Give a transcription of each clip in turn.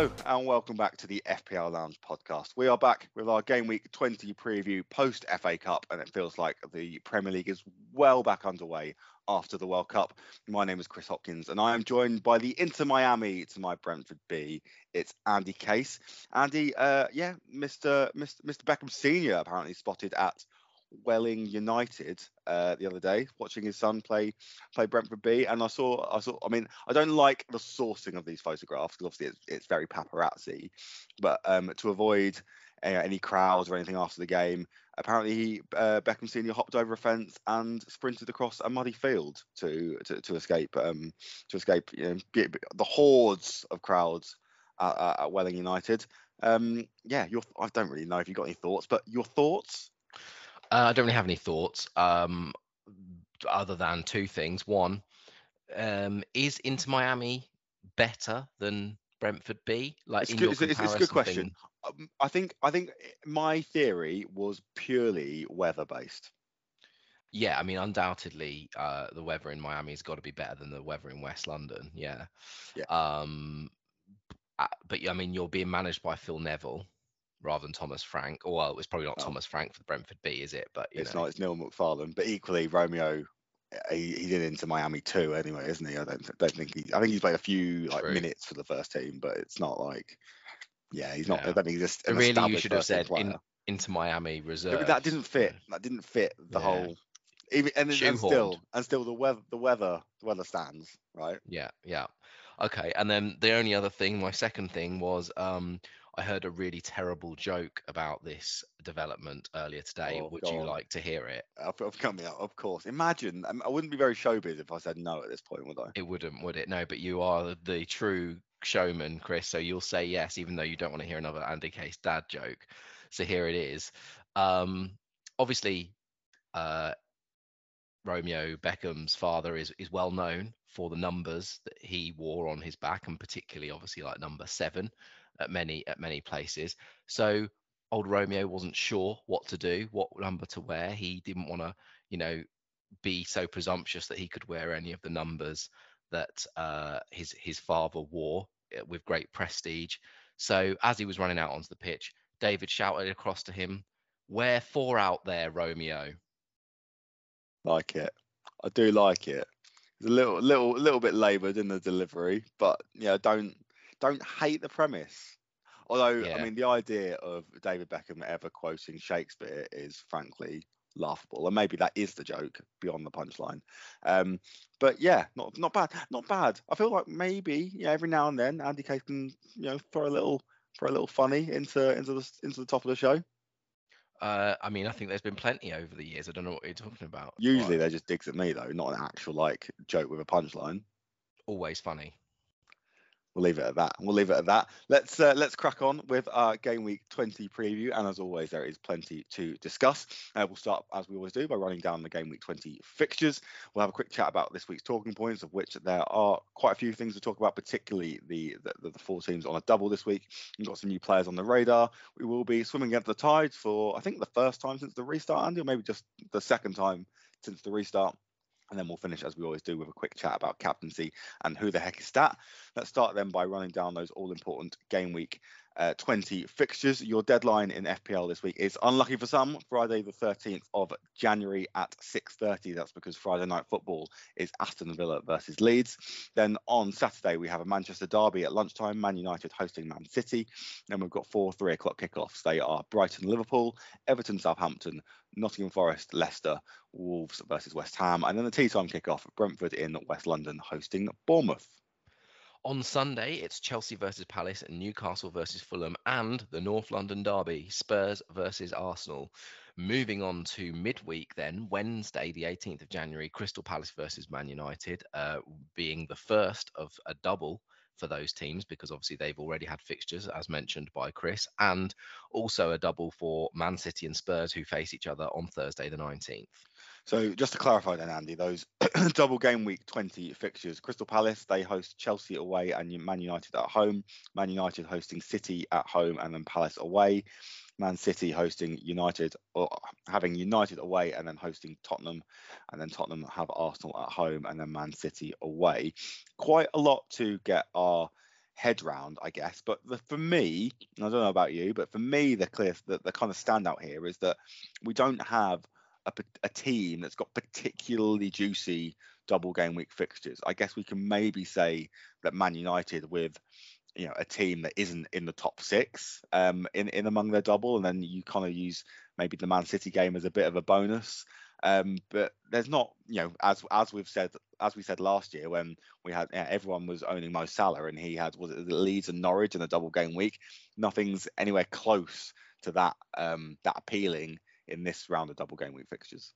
Hello and welcome back to the FPL Lounge podcast. We are back with our game week 20 preview post FA Cup, and it feels like the Premier League is well back underway after the World Cup. My name is Chris Hopkins, and I am joined by the Inter Miami to my Brentford B. It's Andy Case. Andy, uh, yeah, Mr. Mr. Mr. Beckham Senior apparently spotted at Welling United uh, the other day, watching his son play play Brentford B, and I saw I saw I mean I don't like the sourcing of these photographs because obviously it's, it's very paparazzi, but um, to avoid uh, any crowds or anything after the game, apparently he uh, Beckham Senior hopped over a fence and sprinted across a muddy field to to, to escape um, to escape you know, the hordes of crowds at, at Welling United. Um, yeah, your I don't really know if you've got any thoughts, but your thoughts uh, I don't really have any thoughts um, other than two things. One, um, is Inter Miami better than Brentford B? Like it's, good, it's, it's, a good question. Um, I think I think my theory was purely weather based. Yeah, I mean, undoubtedly, uh, the weather in Miami has got to be better than the weather in West London. Yeah. Yeah. Um, but I mean, you're being managed by Phil Neville, rather than Thomas Frank. Or well, it's probably not oh. Thomas Frank for the Brentford B, is it? But it's know. not. It's Neil McFarlane. But equally, Romeo. He, he did Inter Miami too, anyway, isn't he? I don't, don't think he. I think he's played a few like True. minutes for the first team, but it's not like. Yeah, he's not. Yeah. I don't think he's just. really, you should have said in, Inter Miami reserve. that didn't fit. That didn't fit the yeah. whole. Even and, and still, and still, the weather, the weather, the weather stands, right? Yeah, yeah. Okay, and then the only other thing, my second thing was, um, I heard a really terrible joke about this development earlier today. Oh, would you like to hear it? I've coming up, of course. Imagine, um, I wouldn't be very showbiz if I said no at this point, would I? It wouldn't, would it? No, but you are the true showman, Chris. So you'll say yes, even though you don't want to hear another Andy Case dad joke. So here it is. Um, obviously, uh, Romeo Beckham's father is is well known for the numbers that he wore on his back, and particularly, obviously, like number seven at many at many places. So old Romeo wasn't sure what to do, what number to wear. He didn't want to, you know, be so presumptuous that he could wear any of the numbers that uh, his his father wore eh, with great prestige. So as he was running out onto the pitch, David shouted across to him, "Wear four out there, Romeo." Like it, I do like it. A little, little, little bit laboured in the delivery, but yeah, don't don't hate the premise. Although, yeah. I mean, the idea of David Beckham ever quoting Shakespeare is frankly laughable, and maybe that is the joke beyond the punchline. Um, but yeah, not not bad, not bad. I feel like maybe yeah, every now and then Andy Case can you know throw a little throw a little funny into into the into the top of the show. Uh, I mean, I think there's been plenty over the years. I don't know what you're talking about. Usually, they're just digs at me though, not an actual like joke with a punchline. Always funny we'll leave it at that. We'll leave it at that. Let's uh, let's crack on with our game week 20 preview, and as always, there is plenty to discuss. Uh, we'll start as we always do by running down the game week 20 fixtures. We'll have a quick chat about this week's talking points, of which there are quite a few things to talk about, particularly the the, the four teams on a double this week. We've got some new players on the radar. We will be swimming against the tides for I think the first time since the restart, Andy, or maybe just the second time since the restart. And then we'll finish, as we always do, with a quick chat about captaincy and who the heck is that. Let's start then by running down those all important game week uh, 20 fixtures. Your deadline in FPL this week is unlucky for some, Friday the 13th of January at 6:30. That's because Friday night football is Aston Villa versus Leeds. Then on Saturday we have a Manchester derby at lunchtime, Man United hosting Man City. Then we've got four three o'clock kickoffs. They are Brighton Liverpool, Everton Southampton, Nottingham Forest Leicester, Wolves versus West Ham, and then the tea time kickoff Brentford in West London hosting Bournemouth. On Sunday, it's Chelsea versus Palace and Newcastle versus Fulham and the North London Derby, Spurs versus Arsenal. Moving on to midweek, then Wednesday, the 18th of January, Crystal Palace versus Man United, uh, being the first of a double for those teams because obviously they've already had fixtures, as mentioned by Chris, and also a double for Man City and Spurs, who face each other on Thursday, the 19th. So just to clarify then, Andy, those double game week 20 fixtures, Crystal Palace, they host Chelsea away and Man United at home. Man United hosting City at home and then Palace away. Man City hosting United or having United away and then hosting Tottenham and then Tottenham have Arsenal at home and then Man City away. Quite a lot to get our head round, I guess. But the, for me, I don't know about you, but for me, the clear the, the kind of standout here is that we don't have a, a team that's got particularly juicy double game week fixtures. I guess we can maybe say that Man United with you know a team that isn't in the top six um, in in among their double, and then you kind of use maybe the Man City game as a bit of a bonus. Um, but there's not, you know, as as we've said, as we said last year when we had yeah, everyone was owning Mo Salah and he had was it Leeds and Norwich in a double game week. Nothing's anywhere close to that um, that appealing in this round of double game week fixtures.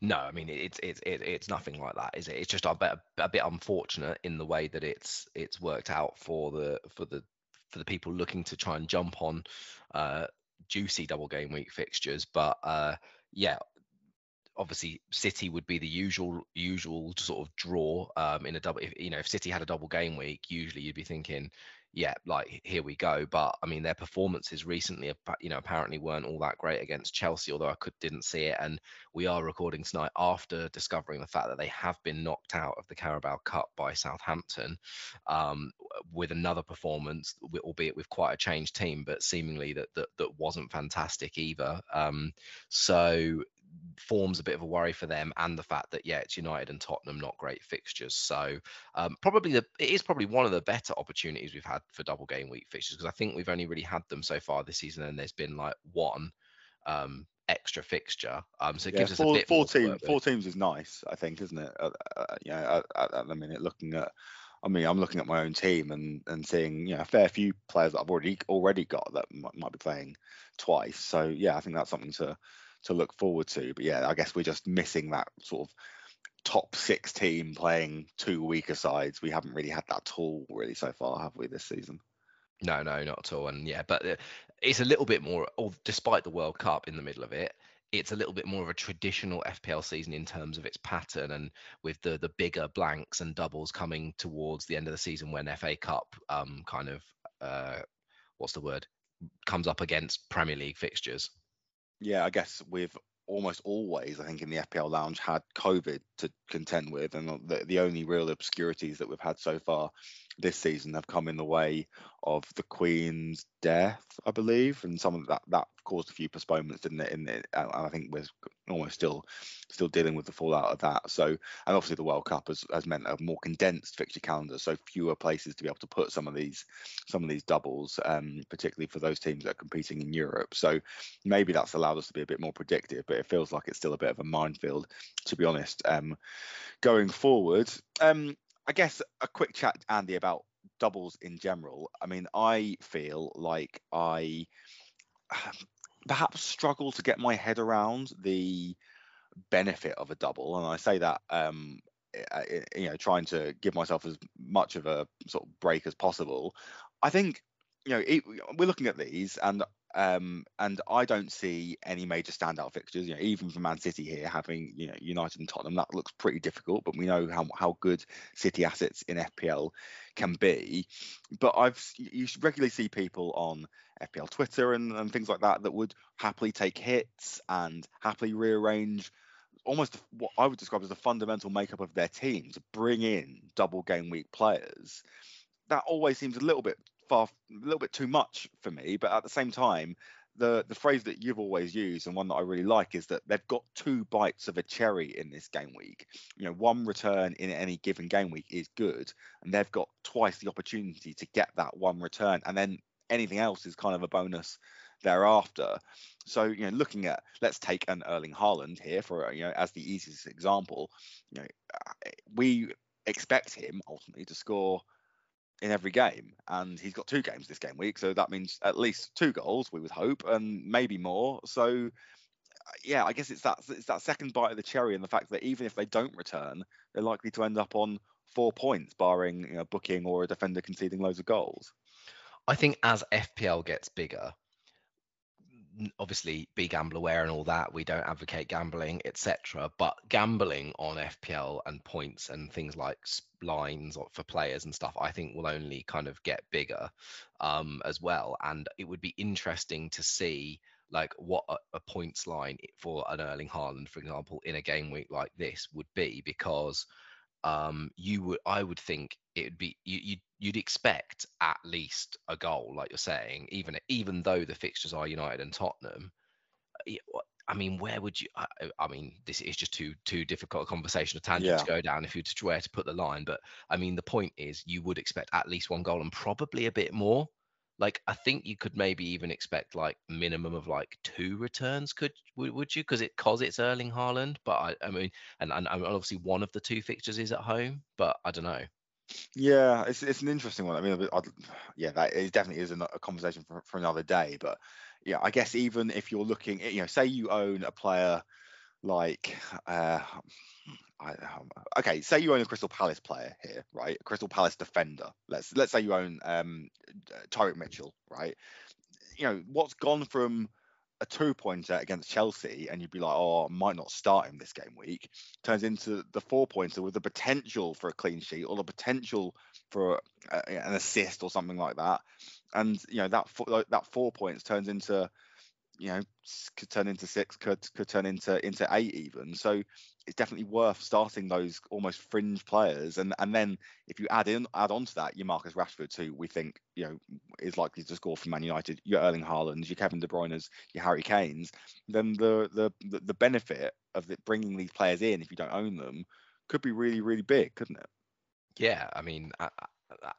No, I mean it's it's it, it's nothing like that, is it? It's just a bit a bit unfortunate in the way that it's it's worked out for the for the for the people looking to try and jump on uh, juicy double game week fixtures. But uh, yeah, obviously City would be the usual usual sort of draw um, in a double. If, you know, if City had a double game week, usually you'd be thinking, yeah, like here we go. But I mean, their performances recently, you know, apparently weren't all that great against Chelsea, although I could didn't see it. And we are recording tonight after discovering the fact that they have been knocked out of the Carabao Cup by Southampton, um, with another performance, albeit with quite a changed team, but seemingly that that, that wasn't fantastic either. Um, so forms a bit of a worry for them, and the fact that yeah, it's United and Tottenham, not great fixtures. So um, probably the it is probably one of the better opportunities we've had for double game week fixtures because I think we've only really had them so far this season, and there's been like one um, extra fixture. Um, so it yeah, gives four, us a bit four teams. Four teams is nice, I think, isn't it? Uh, uh, you know, at, at the minute, looking at. I mean, I'm looking at my own team and, and seeing you know a fair few players that I've already already got that might, might be playing twice. So yeah, I think that's something to to look forward to. But yeah, I guess we're just missing that sort of top six team playing two weaker sides. We haven't really had that tool really so far, have we, this season? No, no, not at all. And yeah, but uh, it's a little bit more, despite the World Cup in the middle of it, it's a little bit more of a traditional FPL season in terms of its pattern, and with the the bigger blanks and doubles coming towards the end of the season when FA Cup um kind of uh what's the word comes up against Premier League fixtures yeah, I guess we've almost always, I think, in the FPL lounge had COVID to contend with, and the, the only real obscurities that we've had so far this season have come in the way of the Queen's death, I believe, and some of that that caused a few postponements, didn't it? In and I think we're almost still still dealing with the fallout of that. So, and obviously the World Cup has, has meant a more condensed fixture calendar, so fewer places to be able to put some of these some of these doubles, um, particularly for those teams that are competing in Europe. So maybe that's allowed us to be a bit more predictive, but it feels like it's still a bit of a minefield, to be honest. Um, going forward, um, I guess a quick chat, Andy, about doubles in general. I mean, I feel like I perhaps struggle to get my head around the benefit of a double, and I say that um, you know, trying to give myself as much of a sort of break as possible. I think you know, it, we're looking at these, and um, and I don't see any major standout fixtures. You know, even for Man City here, having you know United and Tottenham, that looks pretty difficult. But we know how how good City assets in FPL can be. But I've you regularly see people on FPL Twitter and, and things like that that would happily take hits and happily rearrange almost what I would describe as the fundamental makeup of their team to bring in double game week players. That always seems a little bit far a little bit too much for me but at the same time the the phrase that you've always used and one that I really like is that they've got two bites of a cherry in this game week. You know, one return in any given game week is good, and they've got twice the opportunity to get that one return, and then anything else is kind of a bonus thereafter. So, you know, looking at let's take an Erling Haaland here for you know as the easiest example. You know, we expect him ultimately to score in every game, and he's got two games this game week, so that means at least two goals we would hope, and maybe more. So, uh, yeah, I guess it's that it's that second bite of the cherry, and the fact that even if they don't return, they're likely to end up on four points, barring you know, booking or a defender conceding loads of goals. I think as FPL gets bigger, obviously be gamble aware and all that we don't advocate gambling etc but gambling on fpl and points and things like lines for players and stuff i think will only kind of get bigger um, as well. And it would be interesting to see like what a, a points line for an Erling Haaland, for example, in a game week like this would be, because um, you would I would think it'd be you, you'd you'd expect at least a goal, like you're saying, even even though the fixtures are United and Tottenham. Eh, I mean, where would you? I, I, mean, this is just too too difficult a conversation of tangent yeah. to go down if you to where to put the line. But I mean, the point is, you would expect at least one goal and probably a bit more. Like, I think you could maybe even expect like minimum of like two returns. Could would you? Because it cause it's Erling Haaland. But I, I mean, and, and obviously one of the two fixtures is at home. But I don't know. Yeah, it's it's an interesting one. I mean, I'd, yeah, that is definitely is a, a conversation for, for another day. But yeah, I guess even if you're looking, you know, say you own a player like, uh, I, um, okay, say you own a Crystal Palace player here, right? A Crystal Palace defender. Let's let's say you own um, Tyrick Mitchell, right? You know, what's gone from a two pointer against Chelsea, and you'd be like, oh, I might not start him this game week, turns into the four pointer with the potential for a clean sheet or the potential for a, an assist or something like that. And you know that that four points turns into you know could turn into six could could turn into into eight even. So it's definitely worth starting those almost fringe players. And and then if you add in add on to that your Marcus Rashford who we think you know is likely to score for Man United your Erling Haaland your Kevin De Bruyne's your Harry Kane's then the the the benefit of the, bringing these players in if you don't own them could be really really big couldn't it? Yeah I mean I,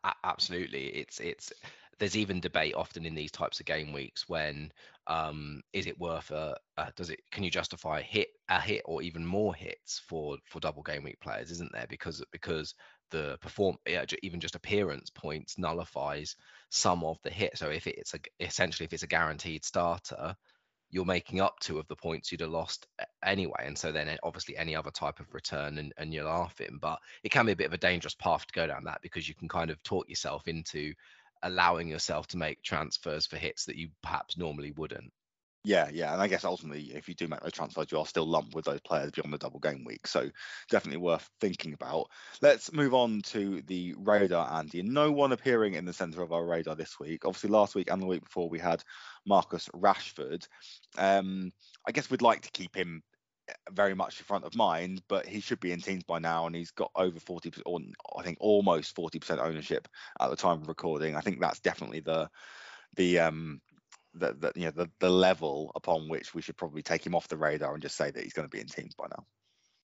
I, absolutely. It's it's there's even debate often in these types of game weeks when um, is it worth a, a, does it can you justify a hit a hit or even more hits for for double game week players isn't there because because the perform even just appearance points nullifies some of the hit so if it's a essentially if it's a guaranteed starter you're making up two of the points you'd have lost anyway. And so then obviously any other type of return and, and you're laughing. But it can be a bit of a dangerous path to go down that because you can kind of talk yourself into allowing yourself to make transfers for hits that you perhaps normally wouldn't. Yeah, yeah, and I guess ultimately, if you do make those transfers, you are still lumped with those players beyond the double game week. So definitely worth thinking about. Let's move on to the radar, Andy. No one appearing in the centre of our radar this week. Obviously, last week and the week before, we had Marcus Rashford. Um, I guess we'd like to keep him very much in front of mind, but he should be in teams by now, and he's got over 40 or I think almost 40% ownership at the time of recording. I think that's definitely the the um the, the you know the, the level upon which we should probably take him off the radar and just say that he's going to be in teams by now.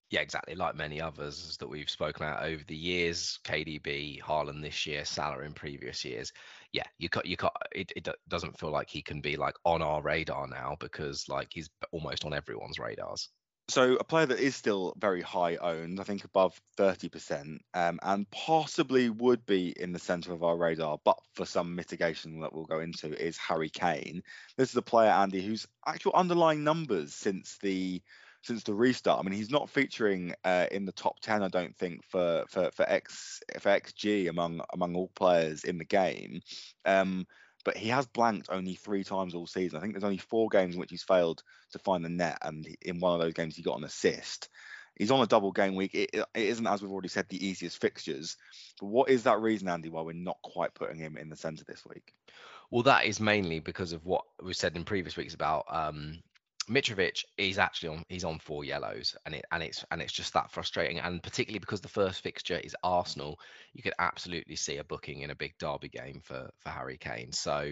Yeah, exactly. Like many others that we've spoken about over the years, KDB, Haaland this year, Salah in previous years. Yeah, you got you got. It, it doesn't feel like he can be like on our radar now because like he's almost on everyone's radars so a player that is still very high owned, I think above 30%, um, and possibly would be in the centre of our radar, but for some mitigation that we'll go into, is Harry Kane. This is a player, Andy, whose actual underlying numbers since the since the restart. I mean, he's not featuring uh, in the top 10, I don't think, for for for x for xG among among all players in the game. Um, but he has blanked only three times all season. I think there's only four games in which he's failed to find the net, and in one of those games he got an assist. He's on a double game week. It, it isn't, as we've already said, the easiest fixtures. But what is that reason, Andy, why we're not quite putting him in the centre this week? Well, that is mainly because of what we said in previous weeks about um, Mitrovic is actually on he's on four yellows and it and it's and it's just that frustrating and particularly because the first fixture is Arsenal you could absolutely see a booking in a big derby game for for Harry Kane. So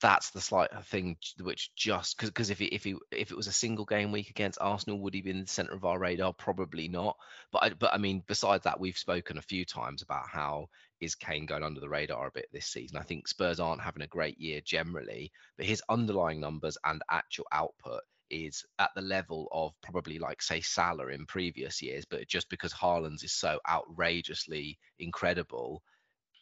that's the slight thing which just because because if he, if he if it was a single game week against Arsenal would he be in the center of our radar? Probably not. But I, but I mean besides that we've spoken a few times about how is Kane going under the radar a bit this season. I think Spurs aren't having a great year generally but his underlying numbers and actual output is at the level of probably like say Salah in previous years, but just because Haaland's is so outrageously incredible,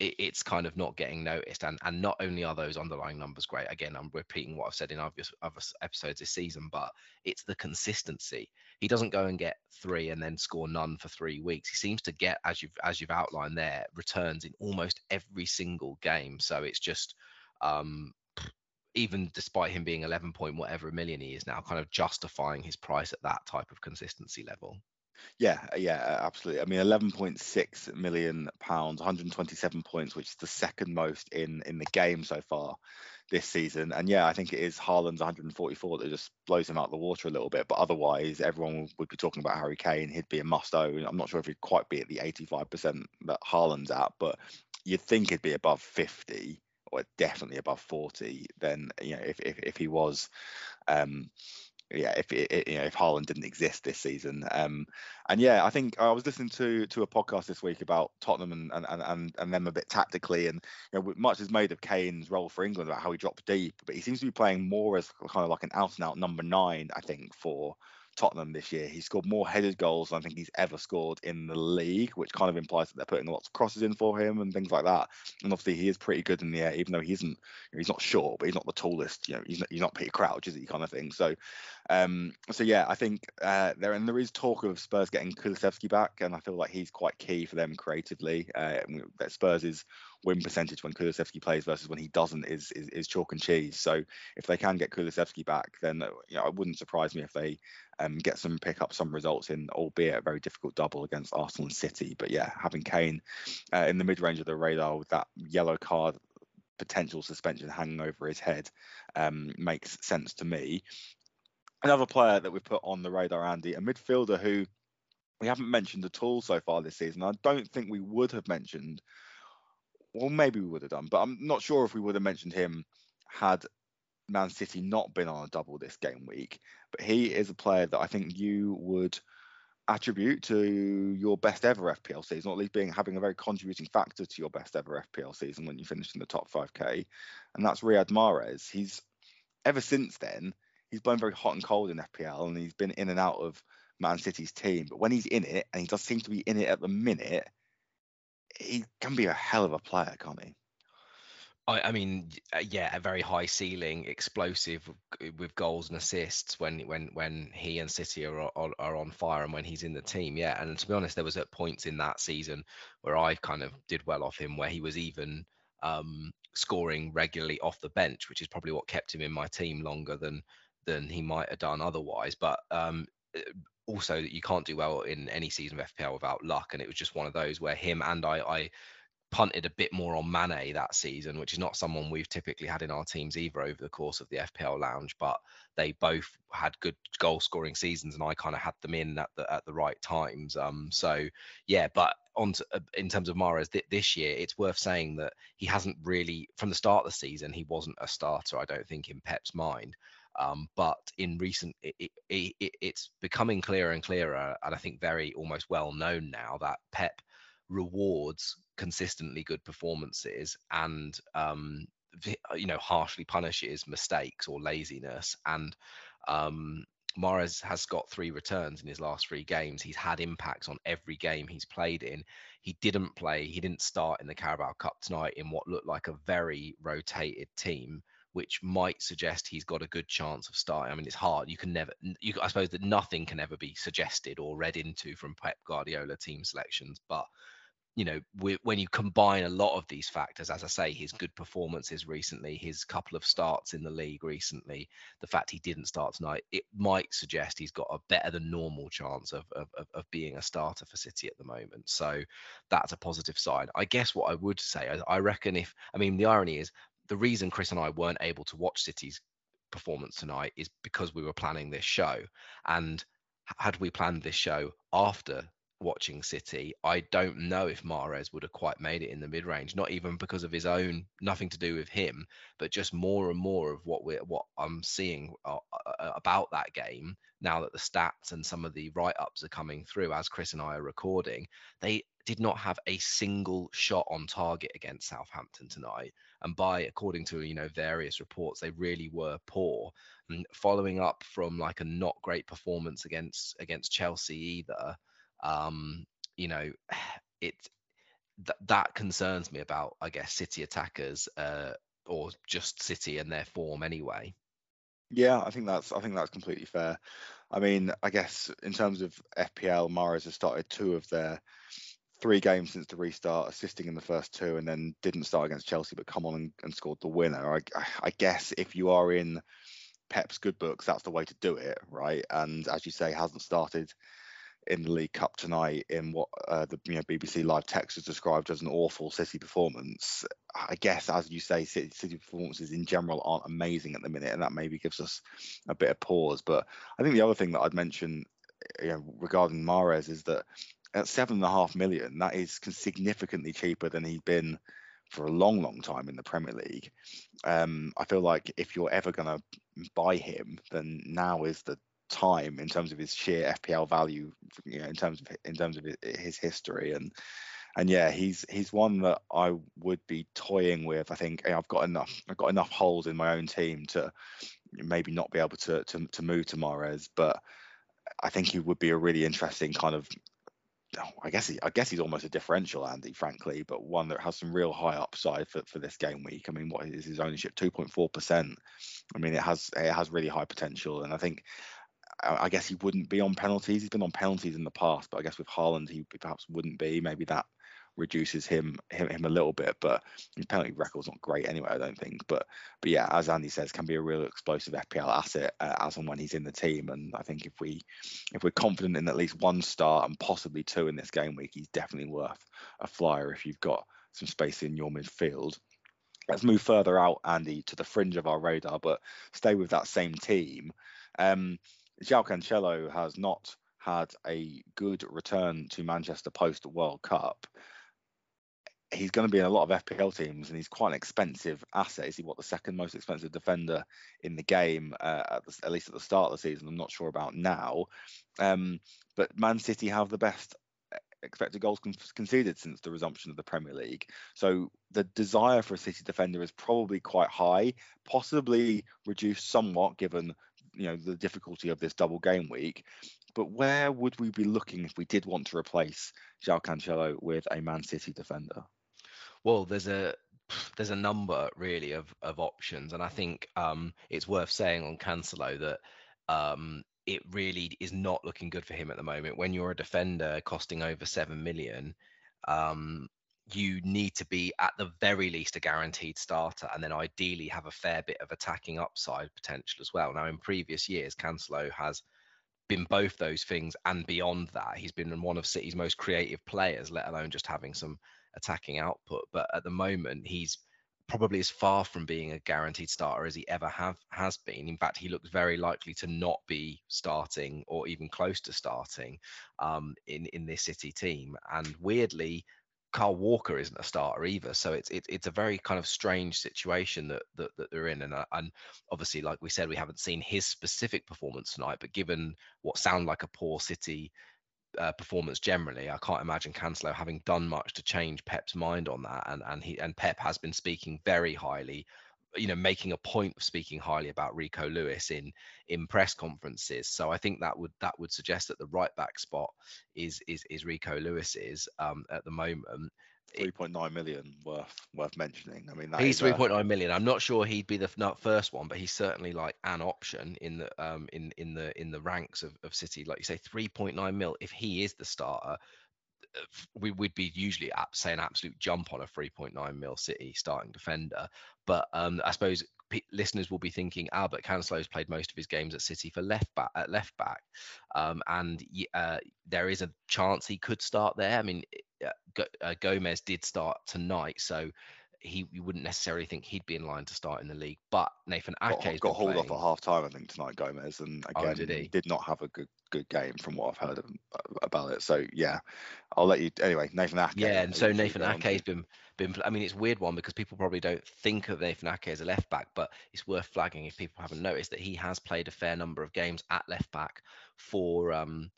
it, it's kind of not getting noticed. And and not only are those underlying numbers great, again, I'm repeating what I've said in other, other episodes this season, but it's the consistency. He doesn't go and get three and then score none for three weeks. He seems to get, as you've as you've outlined there, returns in almost every single game. So it's just um, even despite him being 11 point whatever million he is now, kind of justifying his price at that type of consistency level. Yeah, uh, yeah, uh, absolutely. I mean, 11.6 million pounds, 127 points, which is the second most in in the game so far this season. And yeah, I think it is Haaland's 144 that just blows him out of the water a little bit. But otherwise, everyone would be talking about Harry Kane. He'd be a must own. I'm not sure if he'd quite be at the 85% that Haaland's at, but you'd think he'd be above 50 or definitely above 40. Then you know, if if, if he was. Um, yeah, if it, you know if Haaland didn't exist this season, um, and yeah, I think I was listening to to a podcast this week about Tottenham and and and, and them a bit tactically, and you know much is made of Kane's role for England about how he dropped deep, but he seems to be playing more as kind of like an out and out number nine, I think, for Tottenham this year. He scored more headed goals than I think he's ever scored in the league, which kind of implies that they're putting lots of crosses in for him and things like that. And obviously, he is pretty good in the air, even though he isn't. You know, he's not short, but he's not the tallest. You know, he's not, he's not Peter Crouch, is he? Kind of thing. So, um, so yeah, I think uh, there and there is talk of Spurs getting Kulusevski back, and I feel like he's quite key for them creatively. Uh, that Spurs is win percentage when Kulusevski plays versus when he doesn't is, is, is chalk and cheese. So if they can get Kulusevski back, then you know it wouldn't surprise me if they um, get some pick up some results in, albeit a very difficult double against Arsenal and City. But yeah, having Kane uh, in the mid range of the radar with that yellow card potential suspension hanging over his head um, makes sense to me. Another player that we've put on the radar, Andy, a midfielder who we haven't mentioned at all so far this season. I don't think we would have mentioned well, maybe we would have done, but I'm not sure if we would have mentioned him had Man City not been on a double this game week. But he is a player that I think you would attribute to your best ever FPL season, or at least being having a very contributing factor to your best ever FPL season when you finished in the top 5k, and that's Riyad Mahrez. He's ever since then he's blown very hot and cold in FPL, and he's been in and out of Man City's team. But when he's in it, and he does seem to be in it at the minute, he can be a hell of a player, can't he? I, I mean, uh, yeah, a very high ceiling, explosive with goals and assists when when when he and City are, are, are on fire and when he's in the team. Yeah, and to be honest, there was at points in that season where I kind of did well off him, where he was even um, scoring regularly off the bench, which is probably what kept him in my team longer than than he might have done otherwise. But um, also you can't do well in any season of FPL without luck, and it was just one of those where him and I, I punted a bit more on Mane that season, which is not someone we've typically had in our teams either over the course of the FPL Lounge. But they both had good goal scoring seasons, and I kind of had them in at the at the right times. Um, so yeah, but on to, uh, in terms of Mahrez th- this year, it's worth saying that he hasn't really from the start of the season he wasn't a starter. I don't think in Pep's mind. Um, but in recent, it, it, it, it's becoming clearer and clearer, and I think very almost well known now that Pep rewards consistently good performances and um, you know harshly punishes mistakes or laziness. And um, Mahrez has got three returns in his last three games. He's had impacts on every game he's played in. He didn't play. He didn't start in the Carabao Cup tonight in what looked like a very rotated team which might suggest he's got a good chance of starting. I mean, it's hard. You can never, you, I suppose that nothing can ever be suggested or read into from Pep Guardiola team selections. But, you know, when you combine a lot of these factors, as I say, his good performances recently, his couple of starts in the league recently, the fact he didn't start tonight, it might suggest he's got a better than normal chance of, of, of being a starter for City at the moment. So that's a positive sign. I guess what I would say, I reckon if, I mean, the irony is the reason Chris and I weren't able to watch City's performance tonight is because we were planning this show. And had we planned this show after watching City, I don't know if Mahrez would have quite made it in the mid range. Not even because of his own, nothing to do with him, but just more and more of what we're what I'm seeing uh, uh about that game now that the stats and some of the write ups are coming through as Chris and I are recording. They did not have a single shot on target against Southampton tonight and by according to you know various reports they really were poor. And following up from like a not great performance against against chelsea either um you know it th- that concerns me about i guess city attackers uh or just city and their form anyway. Yeah i think that's i think that's completely fair. I mean i guess in terms of fpl Mahrez has started two of their three games since the restart, assisting in the first two, and then didn't start against Chelsea, but come on and, and scored the winner. I, I, guess if you are in Pep's good books, that's the way to do it, right? And as you say, hasn't started in the League Cup tonight in what uh, the you know, BBC live text has described as an awful City performance. I guess, as you say, City, City performances in general aren't amazing at the minute, and that maybe gives us a bit of pause. But I think the other thing that I'd mention you know, regarding Mahrez is that at seven and a half million, that is significantly cheaper than he'd been for a long, long time in the Premier League. Um, I feel like if you're ever going to buy him, then now is the time in terms of his sheer FPL value, you know, in terms of in terms of his history and and yeah, he's he's one that I would be toying with. I think I've got enough I've got enough holes in my own team to maybe not be able to to, to move to Mahrez, but I think he would be a really interesting kind of Oh, I guess he, I guess he's almost a differential, Andy, frankly, but one that has some real high upside for, for this game week. I mean, what is his ownership? Two point four percent. I mean, it has it has really high potential, and I think I guess he wouldn't be on penalties. He's been on penalties in the past, but I guess with Haaland, he perhaps wouldn't be. Maybe that reduces him him, him a little bit, but his penalty record's not great anyway. I don't think. But but yeah, as Andy says, can be a real explosive FPL asset uh, as and when he's in the team. And I think if we if we're confident in at least one start and possibly two in this game week, he's definitely worth a flyer if you've got some space in your midfield. Let's move further out, Andy, to the fringe of our radar, but stay with that same team. Um, João Cancelo has not had a good return to Manchester post World Cup he's going to be in a lot of FPL teams, and he's quite an expensive asset. Is he what the second most expensive defender in the game, uh, at, the, at, least at the start of the season? I'm not sure about now. Um, but Man City have the best uh, expected goals con- conceded since the resumption of the Premier League. So the desire for a City defender is probably quite high, possibly reduced somewhat given you know the difficulty of this double game week. But where would we be looking if we did want to replace João Cancelo with a Man City defender? Well, there's a there's a number really of of options, and I think um, it's worth saying on Cancelo that um, it really is not looking good for him at the moment. When you're a defender costing over seven million, um, you need to be at the very least a guaranteed starter, and then ideally have a fair bit of attacking upside potential as well. Now, in previous years, Cancelo has been both those things and beyond that. He's been one of City's most creative players, let alone just having some attacking output. But at the moment, he's probably as far from being a guaranteed starter as he ever have has been. In fact, he looks very likely to not be starting or even close to starting um, in in this City team. And weirdly, Kyle Walker isn't a starter either, so it's it, it's a very kind of strange situation that that, that they're in, and uh, and obviously, like we said, we haven't seen his specific performance tonight, but given what sound like a poor City uh, performance generally. I can't imagine Cancelo having done much to change Pep's mind on that, and and he and Pep has been speaking very highly, you know, making a point of speaking highly about Rico Lewis in in press conferences. So I think that would that would suggest that the right back spot is is is Rico Lewis's um, at the moment. 3.9 million worth worth mentioning. I mean, he's 3.9 million. I'm not sure he'd be the not first one, but he's certainly like an option in the um in in the in the ranks of, of City. Like you say, 3.9 mil. If he is the starter, we would be usually at say an absolute jump on a 3.9 mil City starting defender. But um, I suppose p- listeners will be thinking Albert Cancelo's played most of his games at City for left back at left back, um, and uh, there is a chance he could start there. I mean, uh, uh, Gomez did start tonight, so he you wouldn't necessarily think he'd be in line to start in the league. But Nathan Ake got, got hauled off at half time, I think tonight Gomez, and oh, again oh, did, he? did not have a good good game from what I've heard of, uh, about it. So yeah, I'll let you anyway. Nathan Ake. Yeah, and so Nathan Ake's been been. I mean, it's weird one because people probably don't think of Nathan Ake as a left back, but it's worth flagging if people haven't noticed that he has played a fair number of games at left back for um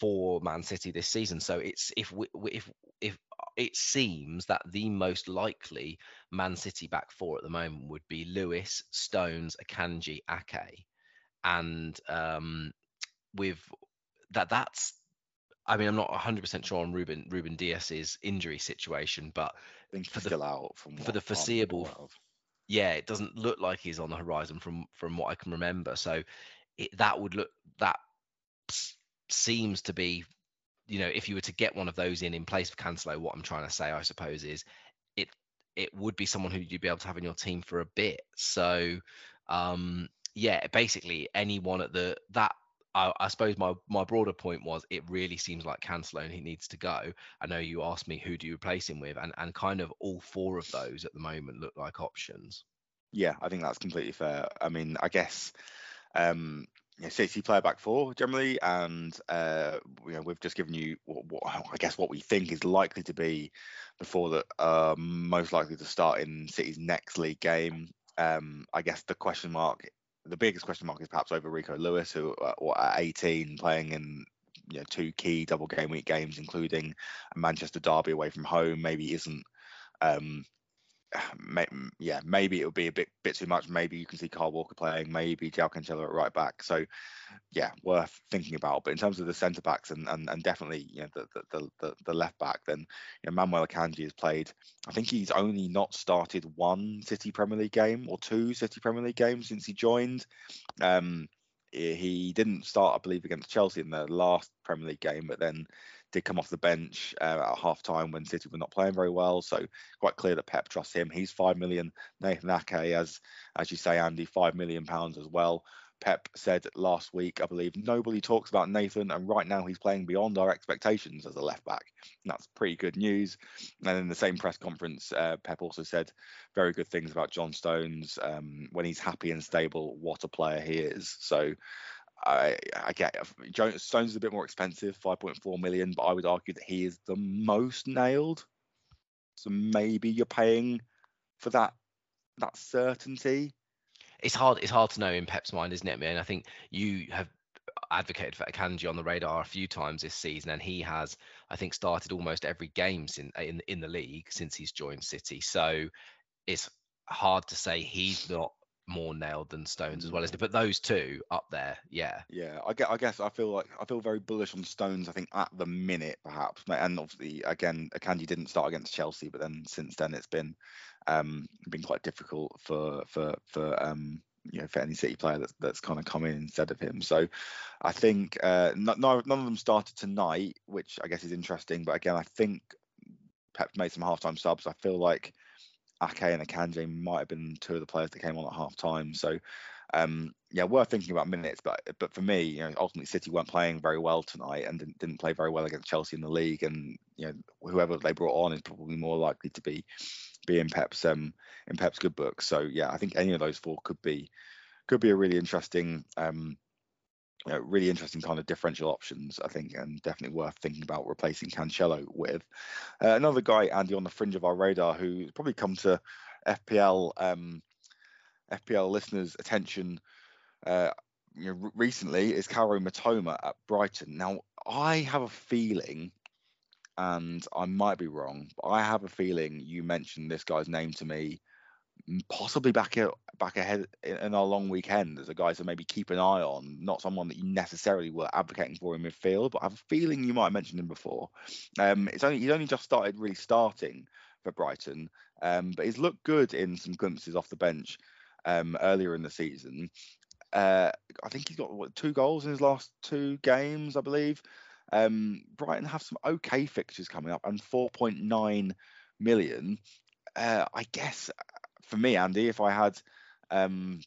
for Man City this season. So it's if we, if if it seems that the most likely Man City back four at the moment would be Lewis, Stones, Akanji, Ake, and um, with that that's I mean, I'm not 100% sure on Ruben Ruben Dias's injury situation, but for the, out for the foreseeable, yeah, it doesn't look like he's on the horizon from from what I can remember. So it, that would look that seems to be, you know, if you were to get one of those in in place of Cancelo, what I'm trying to say, I suppose, is it it would be someone who you'd be able to have in your team for a bit. So um yeah, basically anyone at the that I, I, suppose my my broader point was it really seems like Cancelo and he needs to go. I know you asked me who do you replace him with, and and kind of all four of those at the moment look like options. Yeah, I think that's completely fair. I mean, I guess um, you know, City player back four generally, and uh, you know, we've just given you what, what, I guess what we think is likely to be before that uh, most likely to start in City's next league game. Um, I guess the question mark, the biggest question mark is perhaps over Rico Lewis, who uh, at 18 playing in you know two key double game week games, including a Manchester derby away from home, maybe isn't um, yeah, maybe it'll be a bit bit too much. Maybe you can see Kyle Walker playing, maybe João Cancelo at right back. So, yeah, worth thinking about. But in terms of the centre backs and, and and definitely you know the the the, the left back, then you know, Manuel Akanji has played. I think he's only not started one City Premier League game or two City Premier League games since he joined. Um, he didn't start, I believe, against Chelsea in the last Premier League game, but then did come off the bench uh, at half time when City were not playing very well. So quite clear that Pep trusts him. He's five million. Nathan Ake, as as you say, Andy, five million pounds as well. Pep said last week, I believe, nobody talks about Nathan, and right now he's playing beyond our expectations as a left back. And that's pretty good news. And in the same press conference, uh, Pep also said very good things about John Stones. Um, when he's happy and stable, what a player he is. So I, I get Stones is a bit more expensive, 5.4 million, but I would argue that he is the most nailed. So maybe you're paying for that that certainty. It's hard. It's hard to know in Pep's mind, isn't it? Man, I think you have advocated for Akanji on the radar a few times this season, and he has, I think, started almost every game in in, in the league since he's joined City. So it's hard to say he's not more nailed than Stones as well, isn't it? But those two up there, yeah. Yeah, I get. I guess I feel like I feel very bullish on Stones. I think at the minute, perhaps, and obviously, again, Akanji didn't start against Chelsea, but then since then, it's been um been quite difficult for for for um you know for any City player that's that's kind of come in instead of him. So I think uh, none, none of them started tonight, which I guess is interesting. But again, I think Pep made some halftime subs. I feel like Ake and Akanji might have been two of the players that came on at half time. So um, yeah, worth thinking about minutes. But but for me, you know, ultimately City weren't playing very well tonight and didn't, didn't play very well against Chelsea in the league. And you know, whoever they brought on is probably more likely to be be in Pep's um in Pep's good book. So yeah, I think any of those four could be could be a really interesting um know, really interesting kind of differential options, I think, and definitely worth thinking about replacing Cancelo with. Uh, another guy, Andy, on the fringe of our radar, who's probably come to FPL um, FPL listeners' attention uh, you know, recently is Kaoru Mitoma at Brighton. Now, I have a feeling, and I might be wrong, but I have a feeling you mentioned this guy's name to me possibly back at, back ahead in our long weekend as a guy to maybe keep an eye on, not someone that you necessarily were advocating for in midfield, but I have a feeling you might have mentioned him before. Um, it's only he's only just started really starting for Brighton, um, but he's looked good in some glimpses off the bench um, earlier in the season. Uh, I think he's got what, two goals in his last two games, I believe. Um, Brighton have some okay fixtures coming up and 4.9 million. Uh, I guess for me, Andy, if I had, um,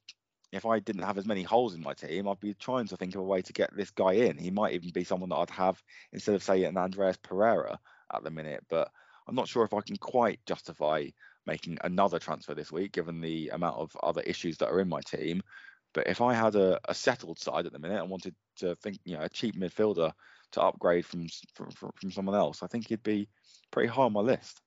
if I didn't have as many holes in my team, I'd be trying to think of a way to get this guy in. He might even be someone that I'd have instead of say an Andreas Pereira at the minute, but I'm not sure if I can quite justify making another transfer this week, given the amount of other issues that are in my team. But if I had a, a settled side at the minute and wanted to think, you know, a cheap midfielder to upgrade from from, from someone else, I think he'd be pretty high on my list.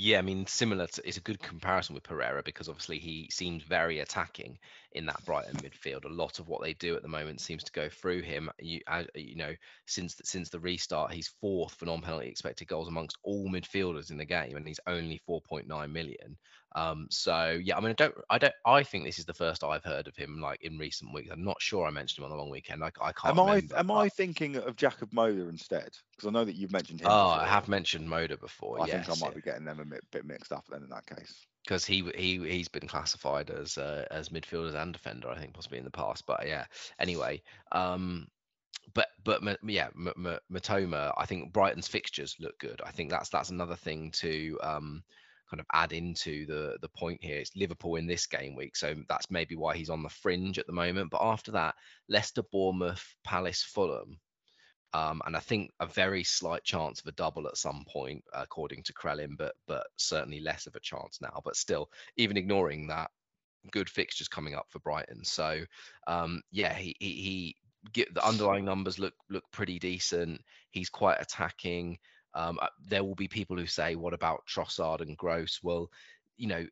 Yeah, I mean, similar to it's a good comparison with Pereira because obviously he seems very attacking in that Brighton midfield. A lot of what they do at the moment seems to go through him. You, uh, you know, since since the restart, he's fourth for non-penalty expected goals amongst all midfielders in the game, and he's only 4.9 million. Um, so yeah, I mean, I don't, I don't, I think this is the first I've heard of him like in recent weeks. I'm not sure I mentioned him on the long weekend. I, I can't. Am remember, I, am but... I thinking of Jakub Moder instead? Because I know that you've mentioned him. Oh, before. I have mentioned Moder before. I yes, think I might be getting them a bit, bit mixed up then in that case. Because he he he's been classified as uh, as midfielders and defender, I think possibly in the past. But yeah, anyway, um, but but yeah, Mitoma. I think Brighton's fixtures look good. I think that's that's another thing to um kind of add into the the point here. It's Liverpool in this game week, so that's maybe why he's on the fringe at the moment. But after that, Leicester, Bournemouth, Palace, Fulham. Um, and I think a very slight chance of a double at some point, according to Crellin, but but certainly less of a chance now. But still, even ignoring that, good fixtures coming up for Brighton. So um, yeah, he, he, he get the underlying numbers look look pretty decent. He's quite attacking. Um, uh, there will be people who say, "What about Trossard and Gross?" Well, you know,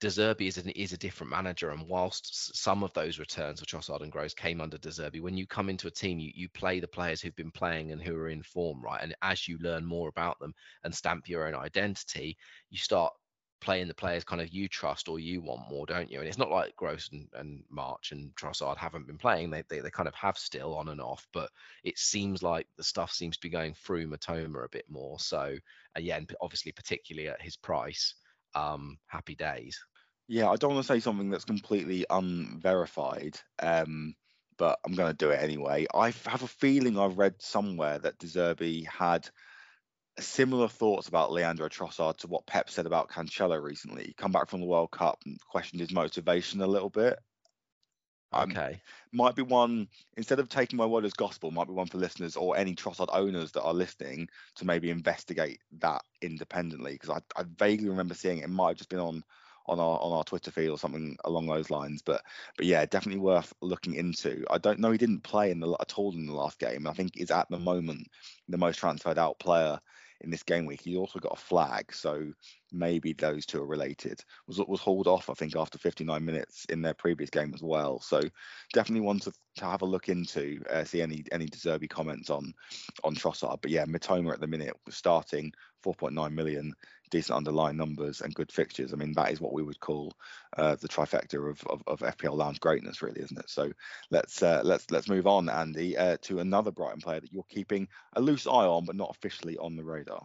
De Zerbi is, an, is a different manager, and whilst some of those returns for Trossard and Gross came under De Zerbi, when you come into a team, you, you play the players who've been playing and who are in form, right? And as you learn more about them and stamp your own identity, you start playing the players kind of you trust or you want more, don't you? And it's not like Gross and, and March and Trossard haven't been playing; they, they they kind of have still on and off. But it seems like the stuff seems to be going through Mitoma a bit more. So, uh, yeah, and obviously particularly at his price um, happy days. Yeah, I don't want to say something that's completely unverified, um, but I'm going to do it anyway. I have a feeling I've read somewhere that De Zerbi had similar thoughts about Leandro Trossard to what Pep said about Cancelo recently. He come back from the World Cup and questioned his motivation a little bit. Um, okay. Might be one instead of taking my word as gospel, might be one for listeners or any Trossard owners that are listening to maybe investigate that independently because I, I vaguely remember seeing it. It might have just been on on our on our Twitter feed or something along those lines. But but yeah, definitely worth looking into. I don't know he didn't play in the at all in the last game. I think he's at the moment the most transferred out player in this game week. He also got a flag, so maybe those two are related. Was was hauled off, I think, after 59 minutes in their previous game as well. So definitely one to, to have a look into. Uh, see any any De Zerbi comments on on Trossard. But yeah, Mitoma at the minute was starting 4.9 million decent underlying numbers and good fixtures. I mean, that is what we would call uh, the trifecta of, of, of, FPL Lounge greatness, really, isn't it? So let's uh, let's let's move on, Andy, uh, to another Brighton player that you're keeping a loose eye on, but not officially on the radar.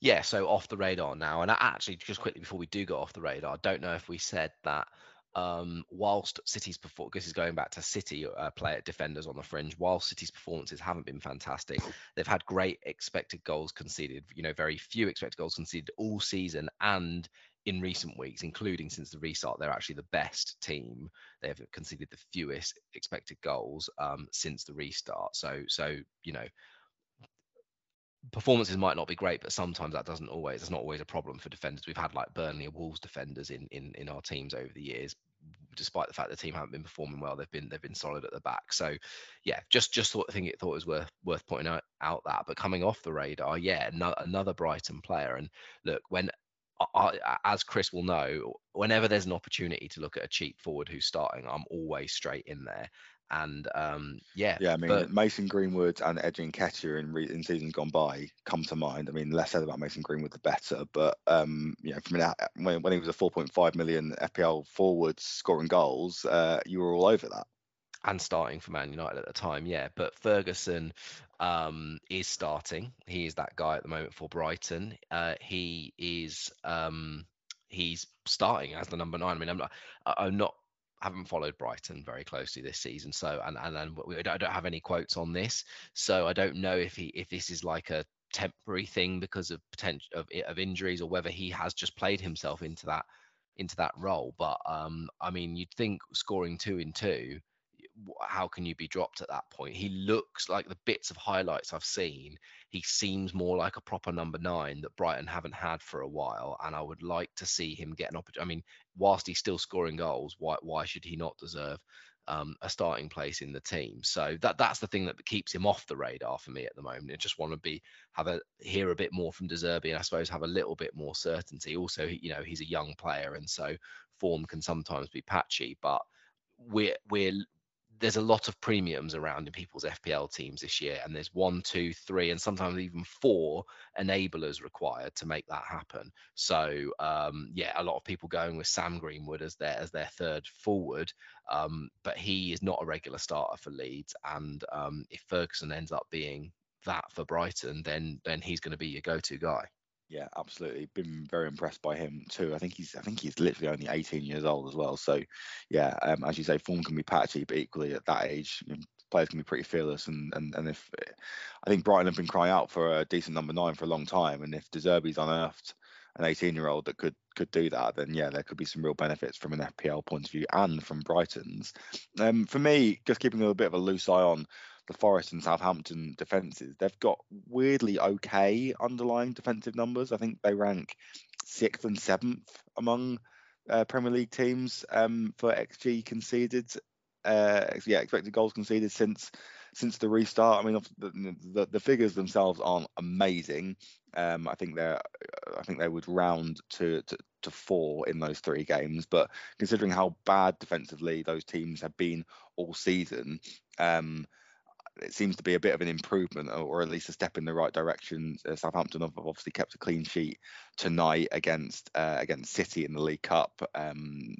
Yeah, so off the radar now, and actually, just quickly before we do go off the radar, I don't know if we said that um, whilst City's performance, this is going back to City uh, at defenders on the fringe, while City's performances haven't been fantastic, they've had great expected goals conceded, you know, very few expected goals conceded all season and in recent weeks, including since the restart, they're actually the best team. They have conceded the fewest expected goals um, since the restart. So, so you know, performances might not be great, but sometimes that doesn't always. It's not always a problem for defenders. We've had like Burnley and Wolves defenders in in in our teams over the years, despite the fact the team haven't been performing well. They've been they've been solid at the back. So yeah, just just thought think it thought it was worth worth pointing out, out that. But coming off the radar, yeah, no, another Brighton player. And look, when I, as Chris will know, whenever there's an opportunity to look at a cheap forward who's starting, I'm always straight in there. And um, yeah, yeah. I mean, but, Mason Greenwood and Eddie Nketiah in re- in seasons gone by come to mind. I mean, less said about Mason Greenwood, the better. But um, you know, from when, when he was a 4.5 million FPL forward scoring goals, uh, you were all over that and starting for Man United at the time, yeah. But Ferguson um, is starting. He is that guy at the moment for Brighton. Uh, he is um, he's starting as the number nine. I mean, I'm not, I'm not haven't followed Brighton very closely this season, so and and, and we, I don't have any quotes on this, so I don't know if he if this is like a temporary thing because of potential of, of injuries or whether he has just played himself into that into that role. But um, I mean, you'd think scoring two in two how can you be dropped at that point? He looks like the bits of highlights I've seen. He seems more like a proper number nine that Brighton haven't had for a while, and I would like to see him get an opportunity. I mean, whilst he's still scoring goals, why why should he not deserve um, a starting place in the team? So that that's the thing that keeps him off the radar for me at the moment. I just want to be have a hear a bit more from De Zerbi, and I suppose have a little bit more certainty. Also, you know, he's a young player, and so form can sometimes be patchy, but we're we're there's a lot of premiums around in people's FPL teams this year, and there's one, two, three, and sometimes even four enablers required to make that happen. So um, yeah, a lot of people going with Sam Greenwood as their as their third forward, um, but he is not a regular starter for Leeds, and um, if Ferguson ends up being that for Brighton, then then he's going to be your go-to guy. Yeah, absolutely. Been very impressed by him too. I think he's I think he's literally only 18 years old as well. So yeah, um, as you say, form can be patchy, but equally at that age, players can be pretty fearless. And and and if I think Brighton have been crying out for a decent number nine for a long time, and if De Zerbi's unearthed an 18 year old that could could do that, then yeah, there could be some real benefits from an FPL point of view and from Brighton's. Um, for me, just keeping a little bit of a loose eye on the Forest and Southampton defences, they've got weirdly okay underlying defensive numbers. I think they rank sixth and seventh among uh, Premier League teams um, for XG conceded. Uh, yeah, expected goals conceded since since the restart. I mean, the, the, the figures themselves aren't amazing. Um, I think they're, I think they would round to, to, to four in those three games. But considering how bad defensively those teams have been all season, um, it seems to be a bit of an improvement, or at least a step in the right direction. Uh, Southampton have obviously kept a clean sheet tonight against uh, against City in the League Cup. Um,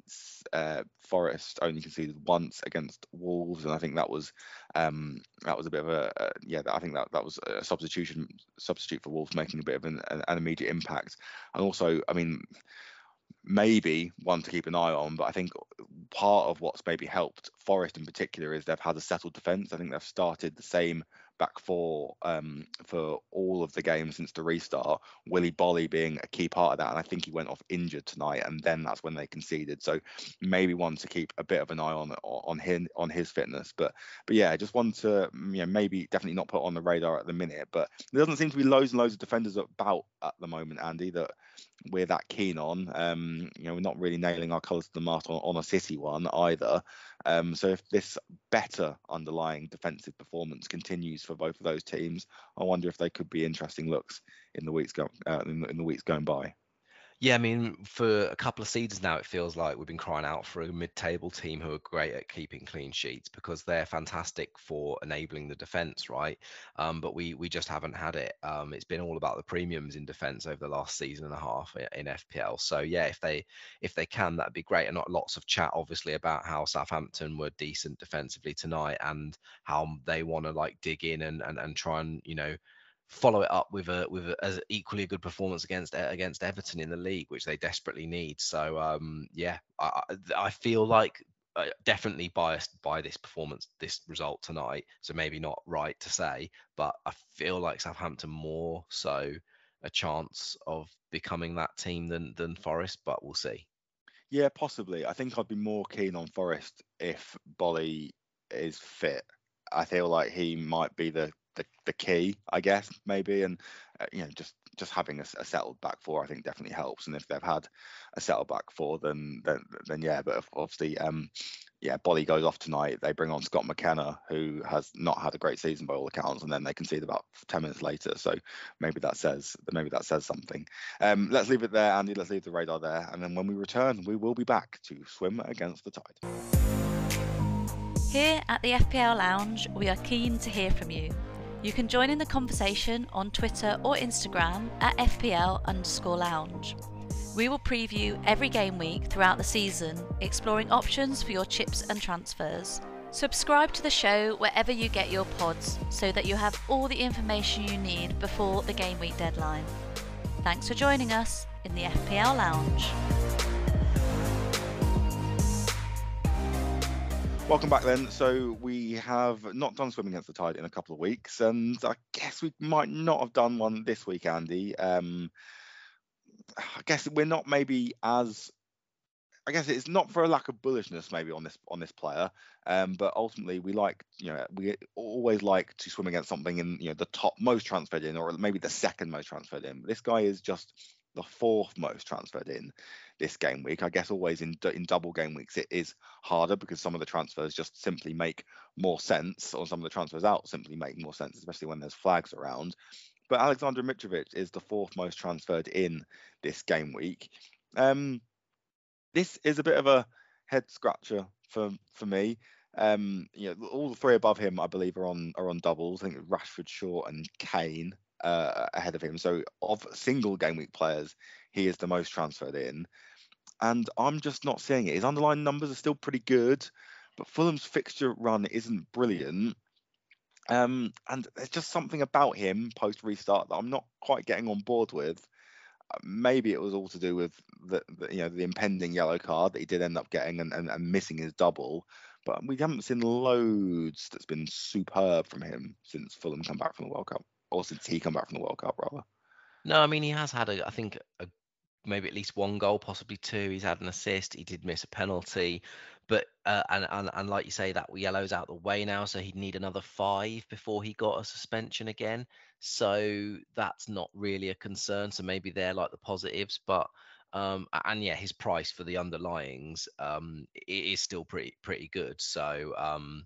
uh, Forest only conceded once against Wolves, and I think that was um, that was a bit of a uh, yeah. I think that that was a substitution substitute for Wolves making a bit of an, an immediate impact. And also, I mean maybe one to keep an eye on. But I think part of what's maybe helped Forest in particular is they've had a settled defence. I think they've started the same back four um, for all of the games since the restart. Willy Boly being a key part of that, and I think he went off injured tonight, and then that's when they conceded. So maybe one to keep a bit of an eye on on him on his fitness. But but yeah, just one to you know maybe definitely not put on the radar at the minute. But there doesn't seem to be loads and loads of defenders about at the moment, Andy. That we're that keen on. Um, you know, we're not really nailing our colours to the mast on, on a City one either. Um, so if this better underlying defensive performance continues for both of those teams, I wonder if they could be interesting looks in the weeks go, uh, in, in the weeks going by. Yeah, I mean, for a couple of seasons now, it feels like we've been crying out for a mid-table team who are great at keeping clean sheets because they're fantastic for enabling the defense, right? Um, but we we just haven't had it. Um, it's been all about the premiums in defense over the last season and a half in FPL. So yeah, if they if they can, that'd be great. And not lots of chat, obviously, about how Southampton were decent defensively tonight and how they want to like dig in and, and and try and you know follow it up with a with a, as equally a good performance against against Everton in the league, which they desperately need. So um, yeah, I, I feel like uh, definitely biased by this performance, this result tonight. So maybe not right to say, but I feel like Southampton more so a chance of becoming that team than than Forest, but we'll see. Yeah, possibly. I think I'd be more keen on Forest if Boly is fit. I feel like he might be the the, the key, I guess, maybe. And uh, you know, just just having a, a, settled back four, I think, definitely helps. And if they've had a settled back four, then then then yeah. But obviously, um, yeah, Boly goes off tonight. They bring on Scott McKenna, who has not had a great season by all accounts, and then they concede about ten minutes later. So maybe that says maybe that says something. Um, let's leave it there, Andy. Let's leave the radar there, and then when we return, we will be back to swim against the tide. Here at the FPL Lounge, we are keen to hear from you. You can join in the conversation on Twitter or Instagram at FPL underscore lounge. We will preview every game week throughout the season, exploring options for your chips and transfers. Subscribe to the show wherever you get your pods so that you have all the information you need before the game week deadline. Thanks for joining us in the FPL Lounge. Welcome back then. So we have not done swimming against the tide in a couple of weeks, and I guess we might not have done one this week, Andy. Um, I guess we're not maybe as I guess it's not for a lack of bullishness maybe on this on this player, um, but ultimately we like you know we always like to swim against something in you know the top most transferred in or maybe the second most transferred in. This guy is just the fourth most transferred in this game week. I guess always in in double game weeks it is harder because some of the transfers just simply make more sense, or some of the transfers out simply make more sense, especially when there's flags around. But Alexander Mitrovic is the fourth most transferred in this game week. Um, this is a bit of a head scratcher for for me. Um, you know, all the three above him, I believe, are on are on doubles. I think Rashford, Shaw, and Kane uh, ahead of him. So of single game week players, he is the most transferred in. And I'm just not seeing it. His underlying numbers are still pretty good, but Fulham's fixture run isn't brilliant. Um, and there's just something about him post restart that I'm not quite getting on board with. Uh, maybe it was all to do with the, the, you know the impending yellow card that he did end up getting and, and, and missing his double. But we haven't seen loads that's been superb from him since Fulham come back from the World Cup or since he come back from the World Cup, rather. No, I mean he has had a, I think a maybe at least one goal, possibly two. He's had an assist. He did miss a penalty, but uh, and, and and like you say, that yellow's out the way now, so he'd need another five before he got a suspension again. So that's not really a concern. So maybe they're like the positives, but um, and yeah, his price for the underlyings um, is still pretty pretty good. So um,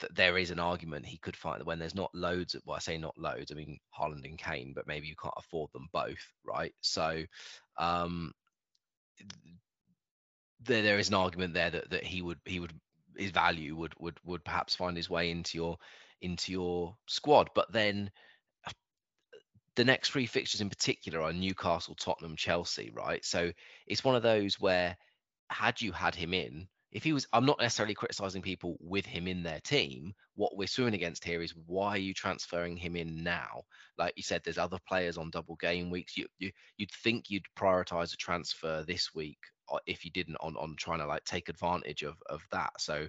th- there is an argument he could find when there's not loads of well, I say not loads. I mean Haaland and Kane, but maybe you can't afford them both, right? So um, there there is an argument there that that he would he would his value would would would perhaps find his way into your into your squad, but then the next three fixtures in particular are Newcastle, Tottenham, Chelsea, right? So it's one of those where had you had him in, if he was, I'm not necessarily criticizing people with him in their team. What we're suing against here is why are you transferring him in now? Like you said, there's other players on double game weeks. You, you you'd think you'd prioritize a transfer this week uh, if you didn't on on trying to like take advantage of of that. So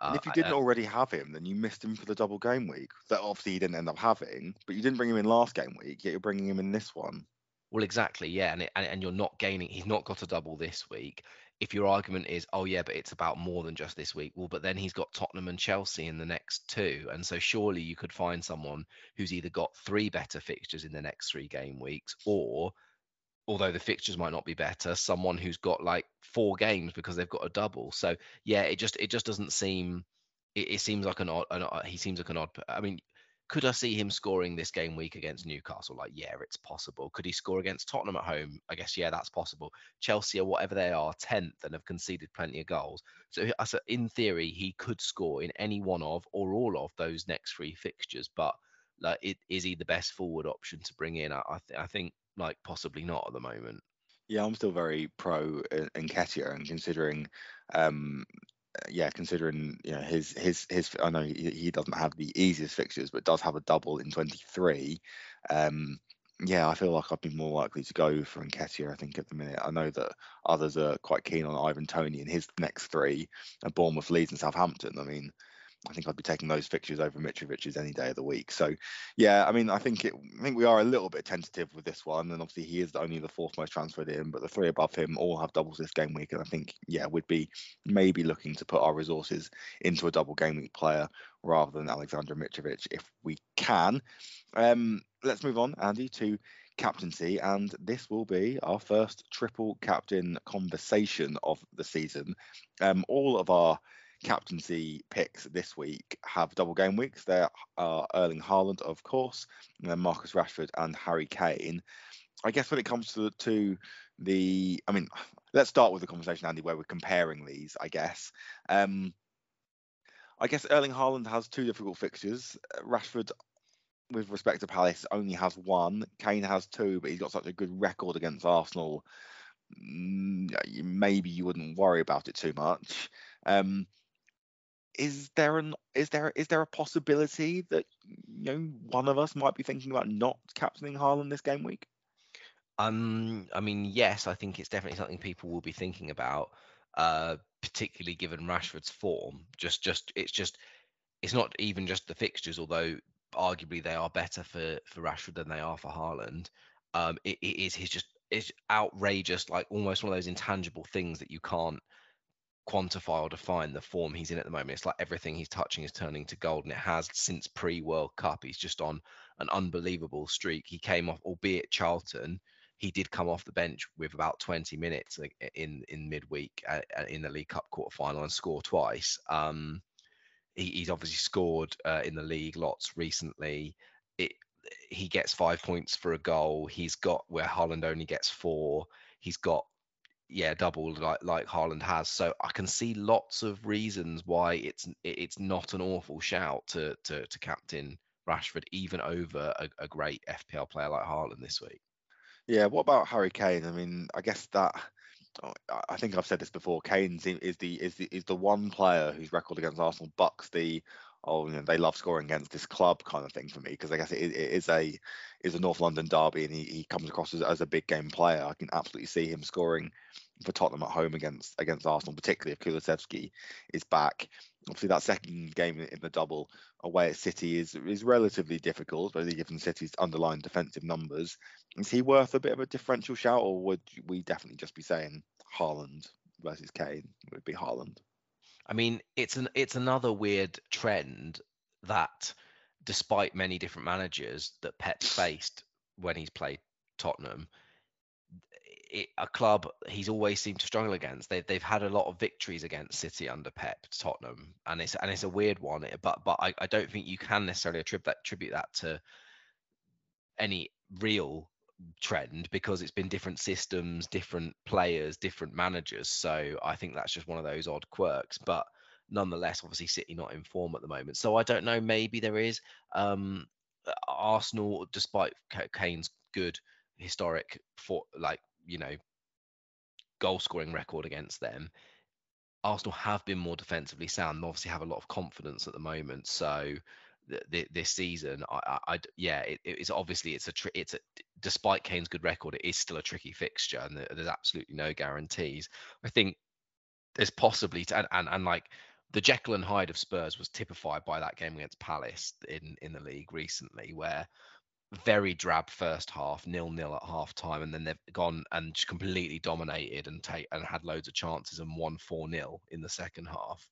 uh, if you didn't already have him, then you missed him for the double game week that obviously you didn't end up having. But you didn't bring him in last game week, yet you're bringing him in this one. Well, exactly, yeah, and, it, and and you're not gaining. He's not got a double this week. If your argument is, oh yeah, but it's about more than just this week, well, but then he's got Tottenham and Chelsea in the next two, and so surely you could find someone who's either got three better fixtures in the next three game weeks, or although the fixtures might not be better, someone who's got like four games because they've got a double. So yeah, it just it just doesn't seem. It, it seems like an odd. An, uh, he seems like an odd. I mean, could I see him scoring this game week against Newcastle? Like, yeah, it's possible. Could he score against Tottenham at home? I guess, yeah, that's possible. Chelsea or whatever they are, 10th and have conceded plenty of goals. So, in theory, he could score in any one of or all of those next three fixtures. But like, it, is he the best forward option to bring in? I, I, th- I think like possibly not at the moment. Yeah, I'm still very pro Nketiah, and considering um, yeah, considering you know his his his, I know he, he doesn't have the easiest fixtures, but does have a double in 23. Um, yeah, I feel like I'd be more likely to go for Nketiah. I think at the minute, I know that others are quite keen on Ivan Toney in his next three, and Bournemouth, Leeds, and Southampton. I mean, I think I'd be taking those fixtures over Mitrovic's any day of the week. So, yeah, I mean, I think it, I think we are a little bit tentative with this one, and obviously he is only the fourth most transferred in, but the three above him all have doubles this game week, and I think yeah, we'd be maybe looking to put our resources into a double game week player rather than Alexander Mitrovic if we can. Um, let's move on, Andy, to captaincy, and this will be our first triple captain conversation of the season. Um, all of our captaincy picks this week have double game weeks. There are Erling Haaland, of course, and then Marcus Rashford and Harry Kane. I guess when it comes to the, to the, I mean, let's start with the conversation, Andy, where we're comparing these. I guess. Um, I guess Erling Haaland has two difficult fixtures. Rashford, with respect to Palace, only has one. Kane has two, but he's got such a good record against Arsenal. Mm, maybe you wouldn't worry about it too much. Um, is there an is there is there a possibility that you know one of us might be thinking about not captaining Haaland this game week? Um, I mean, yes, I think it's definitely something people will be thinking about, uh, particularly given Rashford's form. Just, just it's just it's not even just the fixtures, although arguably they are better for for Rashford than they are for Haaland. Um, it, it is his just it's outrageous, like almost one of those intangible things that you can't quantify or define the form he's in at the moment. It's like everything he's touching is turning to gold, and it has since pre World Cup. He's just on an unbelievable streak. He came off, albeit Charlton, he did come off the bench with about 20 minutes in in midweek uh, in the League Cup quarter final and score twice. Um, he, he's obviously scored uh, in the league lots recently. It, he gets five points for a goal. He's got where Haaland only gets four. He's got yeah, doubled like like Haaland has. So I can see lots of reasons why it's it's not an awful shout to to, to captain Rashford even over a, a great FPL player like Haaland this week. Yeah, what about Harry Kane? I mean, I guess that oh, I think I've said this before. Kane is the is the is the one player whose record against Arsenal bucks the oh you know, they love scoring against this club kind of thing for me because I guess it, it is a is a North London derby and he, he comes across as, as a big game player. I can absolutely see him scoring for Tottenham at home against against Arsenal, particularly if Kulusevski is back. Obviously, that second game in the double away at City is is relatively difficult, especially given City's underlying defensive numbers. Is he worth a bit of a differential shout, or would we definitely just be saying Haaland versus Kane? It would be Haaland. I mean, it's an it's another weird trend that, despite many different managers that Pep faced when he's played Tottenham, it, a club he's always seemed to struggle against. They, they've had a lot of victories against City under Pep, Tottenham, and it's and it's a weird one. But but I, I don't think you can necessarily attribute that, attribute that to any real trend because it's been different systems, different players, different managers. So I think that's just one of those odd quirks. But nonetheless, obviously City not in form at the moment. So I don't know. Maybe there is. Um, Arsenal, despite Kane's good historic for like you know goal scoring record against them. Arsenal have been more defensively sound and obviously have a lot of confidence at the moment. So th- th- this season, I, I, I yeah, it, it's obviously it's a tri- it's a despite Kane's good record, it is still a tricky fixture and there's absolutely no guarantees. I think there's possibly to, and, and and like the Jekyll and Hyde of Spurs was typified by that game against Palace in in the league recently, where very drab first half, nil nil at half time, and then they've gone and completely dominated and take and had loads of chances and won four 0 in the second half.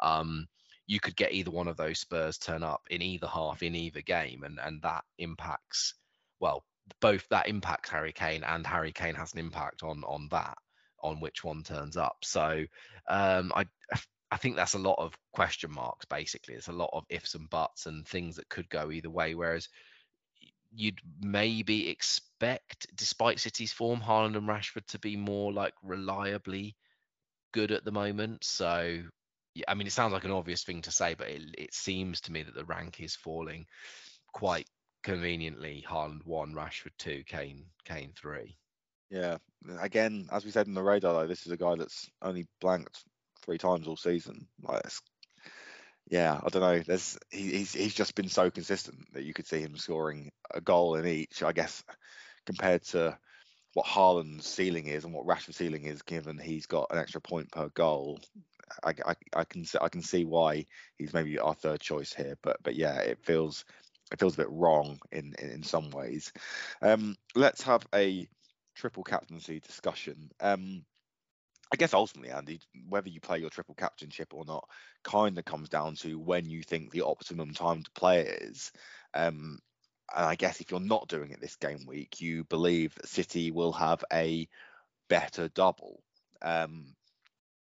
Um, you could get either one of those Spurs turn up in either half in either game, and and that impacts well both that impacts Harry Kane and Harry Kane has an impact on on that on which one turns up. So um, I I think that's a lot of question marks basically. It's a lot of ifs and buts and things that could go either way. Whereas you'd maybe expect, despite City's form, Haaland and Rashford to be more like reliably good at the moment. So, I mean, it sounds like an obvious thing to say, but it, it seems to me that the rank is falling quite conveniently. Haaland one, Rashford two, Kane Kane three. Yeah, again, as we said in the radar, though, this is a guy that's only blanked three times all season. Like, yeah, I don't know. There's he, he's he's just been so consistent that you could see him scoring a goal in each. I guess compared to what Haaland's ceiling is and what Rashford's ceiling is, given he's got an extra point per goal, I, I, I can I can see why he's maybe our third choice here. But but yeah, it feels it feels a bit wrong in in, in some ways. Um, let's have a triple captaincy discussion. Um, I guess ultimately, Andy, whether you play your triple captainship or not, kind of comes down to when you think the optimum time to play is. Um, and I guess if you're not doing it this game week, you believe that City will have a better double. Um,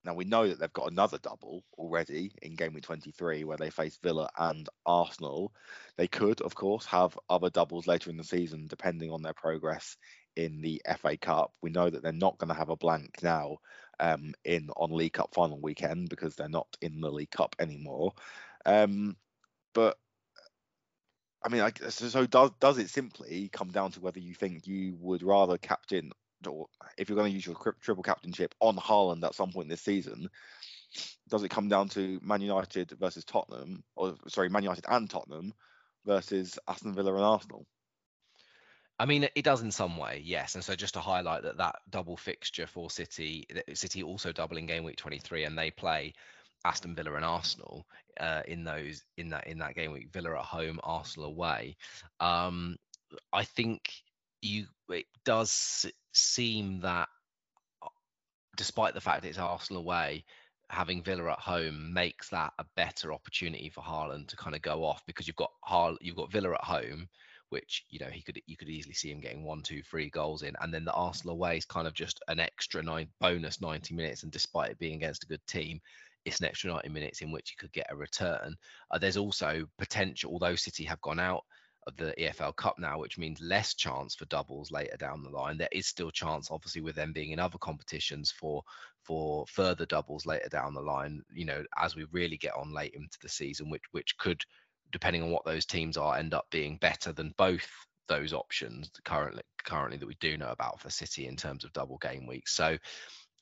now we know that they've got another double already in game week 23 where they face Villa and Arsenal. They could, of course, have other doubles later in the season depending on their progress in the FA Cup. We know that they're not going to have a blank now um, in on League Cup final weekend because they're not in the League Cup anymore. Um, but I mean, I, so, so does does it simply come down to whether you think you would rather captain or if you're going to use your triple captainship on Haaland at some point this season? Does it come down to Man United versus Tottenham, or sorry, Man United and Tottenham versus Aston Villa and Arsenal? I mean, it does in some way, yes. And so just to highlight that that double fixture for City, City also double in game week 23, and they play Aston Villa and Arsenal uh, in those in that in that game week. Villa at home, Arsenal away. Um, I think you it does seem that despite the fact it's Arsenal away, having Villa at home makes that a better opportunity for Haaland to kind of go off because you've got Har- you've got Villa at home which you know he could you could easily see him getting one, two, three goals in, and then the Arsenal away is kind of just an extra nine bonus ninety minutes, and despite it being against a good team, it's an extra ninety minutes in which you could get a return. Uh, there's also potential, although City have gone out of the EFL Cup now, which means less chance for doubles later down the line. There is still chance, obviously, with them being in other competitions for for further doubles later down the line. You know, as we really get on late into the season, which which could depending on what those teams are, end up being better than both those options currently currently that we do know about for City in terms of double game weeks. So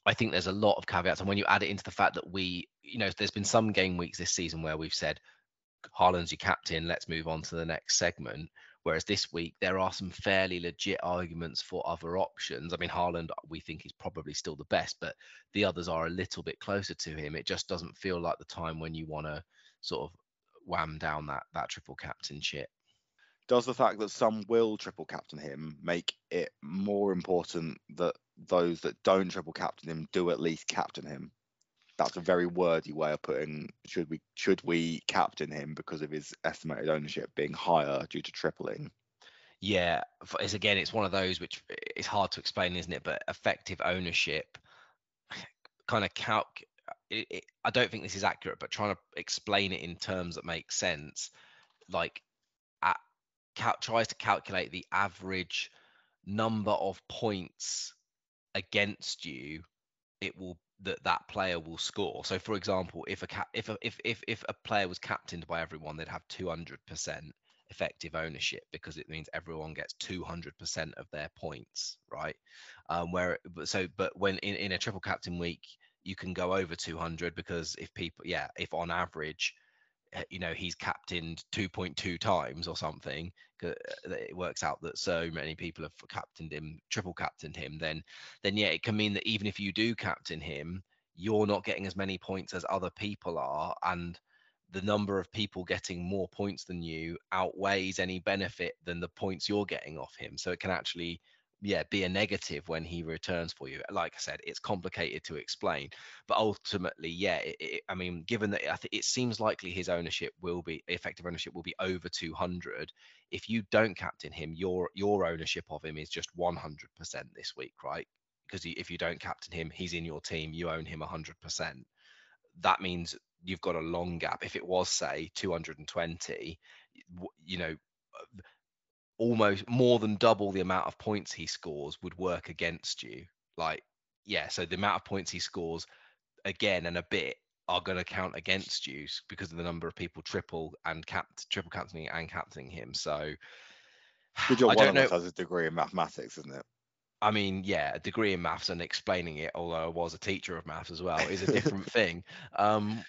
I think there's a lot of caveats, and when you add it into the fact that we, you know, there's been some game weeks this season where we've said Haaland's your captain, let's move on to the next segment. Whereas this week there are some fairly legit arguments for other options. I mean, Haaland we think is probably still the best, but the others are a little bit closer to him. It just doesn't feel like the time when you want to sort of wham down that that triple captain shit. Does the fact that some will triple captain him make it more important that those that don't triple captain him do at least captain him? That's a very wordy way of putting should we should we captain him because of his estimated ownership being higher due to tripling? Yeah, it's again, it's one of those which it's hard to explain, isn't it? But effective ownership kind of calc it, it, I don't think this is accurate, but trying to explain it in terms that make sense, like at, cal- tries to calculate the average number of points against you, it will that that player will score. So, for example, if a cap, if a, if if if a player was captained by everyone, they'd have 200 percent effective ownership because it means everyone gets 200% of their points right um where so but when in, in a triple captain week you can go over 200 because if people yeah if on average you know he's captained 2.2 times or something uh, it works out that so many people have captained him triple captained him then then yeah it can mean that even if you do captain him you're not getting as many points as other people are and the number of people getting more points than you outweighs any benefit than the points you're getting off him. So it can actually yeah be a negative when he returns for you. Like i said it's complicated to explain but ultimately yeah it, it, i mean given that it seems likely his ownership will be effective ownership will be over 200 if you don't captain him your your ownership of him is just 100% this week right? Because if you don't captain him he's in your team you own him 100% that means you've got a long gap. If it was say 220 you know uh, almost more than double the amount of points he scores would work against you. Like, yeah, so the amount of points he scores again and a bit are going to count against you because of the number of people triple and cap triple captaining and captaining him. So Good job. I don't know. Has a degree in mathematics, isn't it? I mean, yeah, a degree in maths and explaining it, although I was a teacher of maths as well, is a different thing. Um,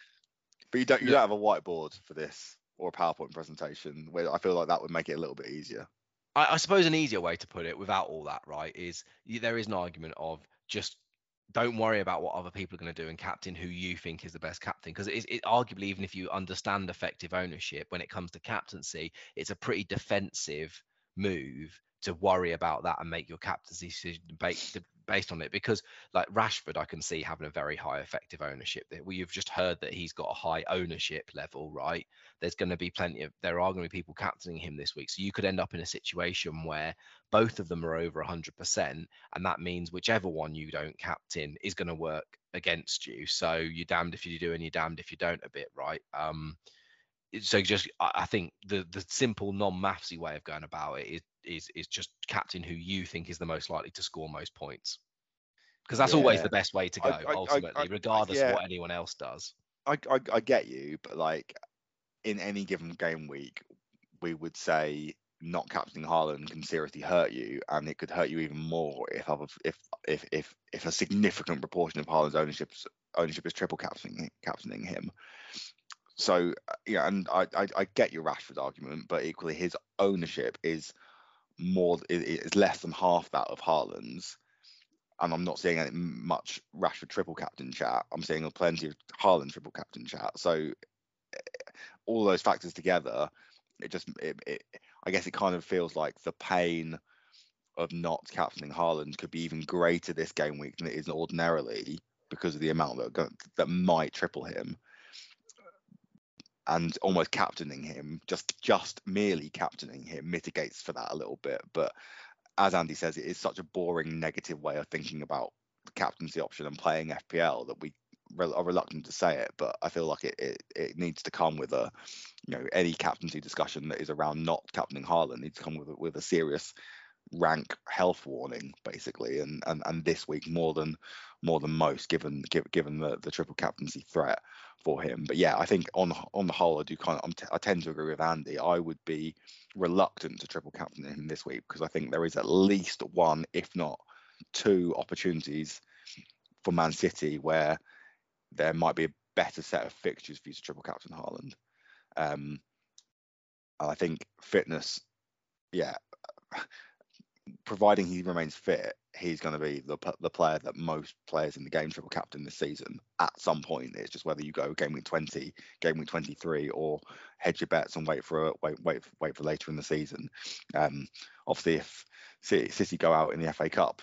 but you don't you yeah. don't have a whiteboard for this or a PowerPoint presentation where I feel like that would make it a little bit easier. I, I suppose an easier way to put it, without all that, right, is there is an argument of just don't worry about what other people are going to do and captain who you think is the best captain because it, it arguably even if you understand effective ownership when it comes to captaincy it's a pretty defensive move to worry about that and make your captaincy decision based on it because like Rashford I can see having a very high effective ownership. That well, you've just heard that he's got a high ownership level right? There's going to be plenty of there are going to be people captaining him this week. So you could end up in a situation where both of them are over 100% and that means whichever one you don't captain is going to work against you. So you're damned if you do and you're damned if you don't a bit right? Um so just I think the the simple non-mathsy way of going about it is is is just captain who you think is the most likely to score most points because that's yeah. always the best way to go I, ultimately, I, I, regardless yeah. of what anyone else does. I, I get you, but like in any given game week, we would say not captaining Haaland can seriously hurt you, and it could hurt you even more if if if if if a significant proportion of Haaland's ownership ownership is triple captaining captaining him so uh, yeah, and I, I, I get your Rashford argument, but equally his ownership is more it's less than half that of Haaland's. And I'm not seeing much Rashford triple captain chat. I'm seeing plenty of Haaland triple captain chat. So eh, all those factors together, it just it, it, I guess it kind of feels like the pain of not captaining Haaland could be even greater this game week than it is ordinarily because of the amount that that might triple him and almost captaining him, just just merely captaining him mitigates for that a little bit. But as Andy says, it is such a boring negative way of thinking about the captaincy option and playing FPL that we are reluctant to say it. But I feel like it, it, it needs to come with a, you know, any captaincy discussion that is around not captaining Haaland needs to come with with a serious rank health warning basically and, and and this week more than more than most given given the, the triple captaincy threat for him. But yeah, I think on on the whole, I do kind of t- i tend to agree with Andy. I would be reluctant to triple captain him this week because I think there is at least one, if not two, opportunities for Man City where there might be a better set of fixtures for you to triple captain Haaland. Um, and I think fitness, yeah, providing he remains fit, he's going to be the the player that most players in the game triple captain this season at some point. It's just whether you go game week 20, game week 23, or hedge your bets and wait for wait wait wait for later in the season. Um, obviously, if City, City go out in the FA Cup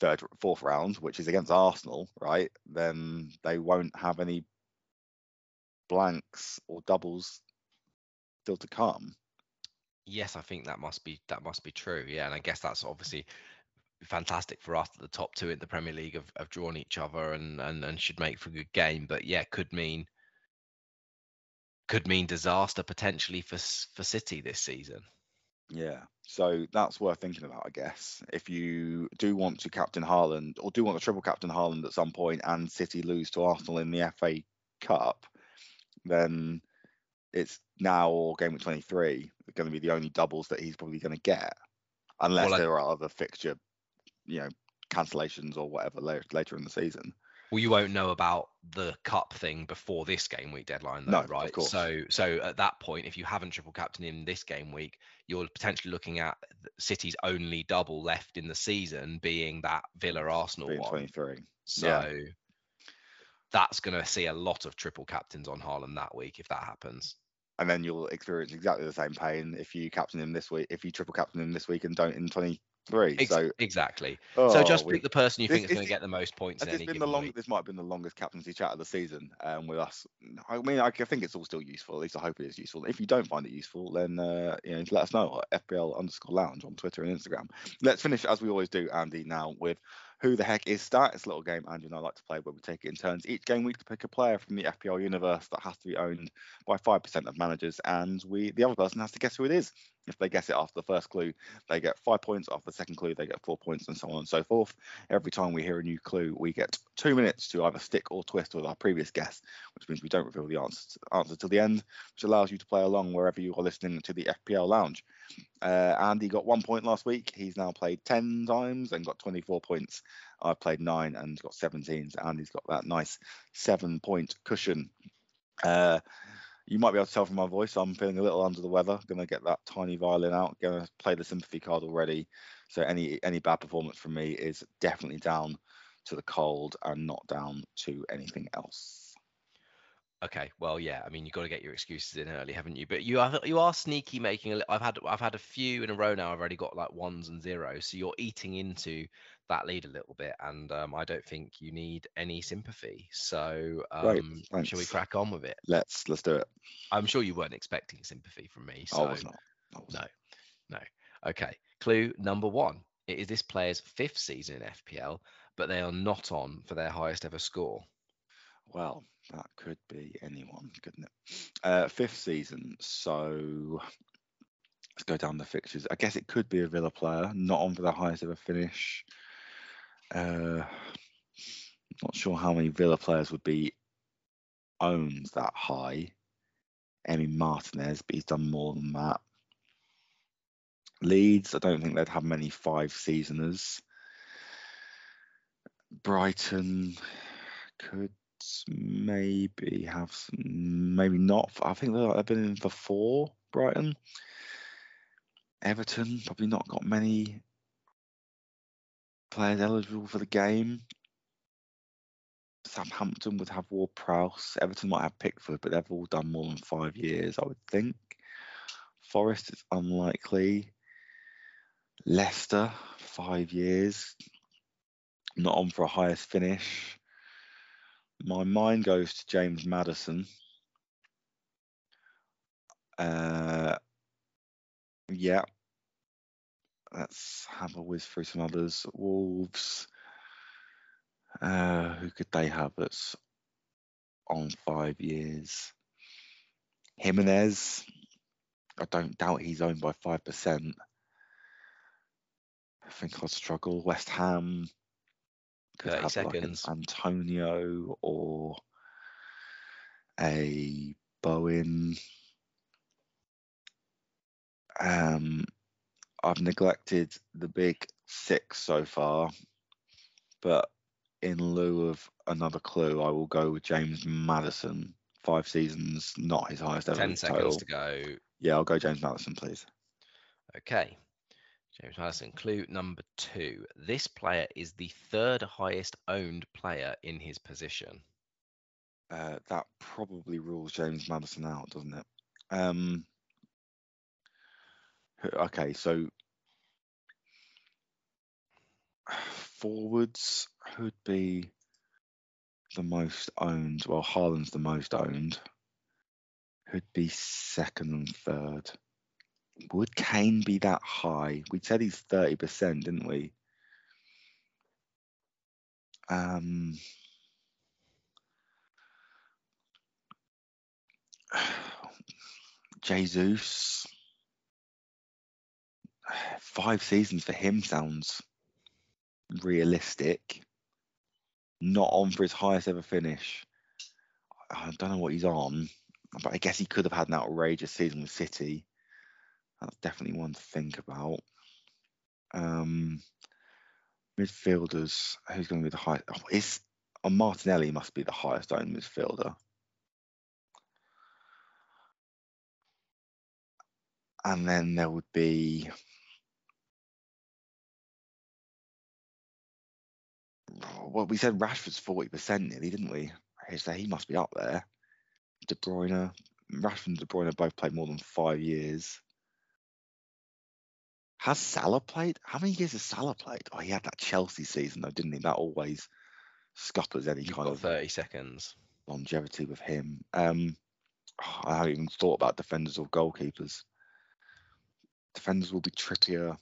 third fourth round, which is against Arsenal, right, then they won't have any blanks or doubles still to come. Yes, I think that must be that must be true. Yeah, and I guess that's obviously fantastic for us that the top two in the Premier League have, have drawn each other and, and and should make for a good game. But yeah, could mean could mean disaster potentially for for City this season. Yeah, so that's worth thinking about, I guess. If you do want to captain Haaland or do want to triple captain Haaland at some point and City lose to Arsenal in the FA Cup, then it's now or game week 23 going to be the only doubles that he's probably going to get, unless well, there are other fixture, you know, cancellations or whatever later later in the season. Well, you won't know about the cup thing before this game week deadline, though, no, right? So, so at that point, if you haven't triple captain in this game week, you're potentially looking at City's only double left in the season being that Villa Arsenal one. 23. So yeah. that's going to see a lot of triple captains on Haaland that week if that happens and then you'll experience exactly the same pain if you captain him this week, if you triple captain him this week and don't in 23. Ex- so exactly. Oh, so just pick the person you think is going to get the most points. This, been the long, this might have been the longest captaincy chat of the season um, with us. I mean, I, I, think it's all still useful. At least I hope it is useful. If you don't find it useful, then uh, you know, let us know at FPL underscore lounge on Twitter and Instagram. Let's finish as we always do, Andy. Now with who the heck is Stat? It's a little game Andrew and I like to play where we take it in turns each game week to pick a player from the FPL universe that has to be owned by 5% of managers, and we the other person has to guess who it is. If they guess it after the first clue, they get five points. After the second clue, they get four points, and so on and so forth. Every time we hear a new clue, we get two minutes to either stick or twist with our previous guess, which means we don't reveal the answer, answer till the end, which allows you to play along wherever you are listening to the FPL Lounge. Uh, Andy got one point last week. He's now played 10 times and got 24 points. I've played nine and got 17. So Andy's got that nice seven point cushion. Uh, you might be able to tell from my voice, I'm feeling a little under the weather. To get that tiny violin out. To play the sympathy card already. So any any bad performance from me is definitely down to the cold and not down to anything else. Okay, well, yeah. I mean, you've got to get your excuses in early, haven't you? But you are you are sneaky making. A, I've had I've had a few in a row now. I've already got like ones and zeros, so you're eating into that lead a little bit, and um, I don't think you need any sympathy. So, um, right, shall we crack on with it? Let's let's do it. I'm sure you weren't expecting sympathy from me. So, I was not. I was no, no. Okay. Clue number one. It is this player's fifth season in FPL, but they are not on for their highest ever score. Well, that could be anyone, couldn't it? Uh, fifth season. So let's go down the fixtures. I guess it could be a Villa player, not on for the highest ever finish. Uh, not sure how many Villa players would be owned that high. Emi Martinez, but he's done more than that. Leeds, I don't think they'd have many five seasoners. Brighton could maybe have some, maybe not. I think they've been in for four. Brighton, Everton probably not got many players eligible for the game. Southampton would have Ward Prowse. Everton might have Pickford, but they've all done more than five years, I would think. Forest is unlikely. Leicester, five years. Not on for a highest finish. My mind goes to James Maddison. Uh, yeah. Let's have a whiz through some others. Wolves. Uh, who could they have that's on five years? Jimenez. I don't doubt he's owned by 5%. I think I'll struggle. West Ham. 30 seconds. Like an Antonio or a Bowen. Um, I've neglected the big six so far, but in lieu of another clue, I will go with James Maddison. Five seasons, not his highest ever. Ten seconds total. to go. Yeah, I'll go James Maddison, please. Okay. James Maddison. Clue number two. This player is the third highest owned player in his position. Uh, that probably rules James Maddison out, doesn't it? Um, okay, so forwards who'd be the most owned? Well, Haaland's the most owned. Who'd be second and third? Would Kane be that high? We said he's thirty percent, didn't we? Um, Jesus. Five seasons for him sounds realistic. Not on for his highest ever finish. I don't know what he's on, but I guess he could have had an outrageous season with City. That's definitely one to think about. Um, midfielders, who's going to be the highest? Oh, oh, Martinelli must be the highest owned midfielder. And then there would be well, we said Rashford's forty percent nearly, didn't we? So he must be up there. De Bruyne, Rashford and De Bruyne both played more than five years. Has Salah played? How many years has Salah played? Oh, he had that Chelsea season though, didn't he? That always scuppers any You've kind of 30 seconds. longevity with him. Um, oh, I haven't even thought about defenders or goalkeepers. Defenders will be Trippier.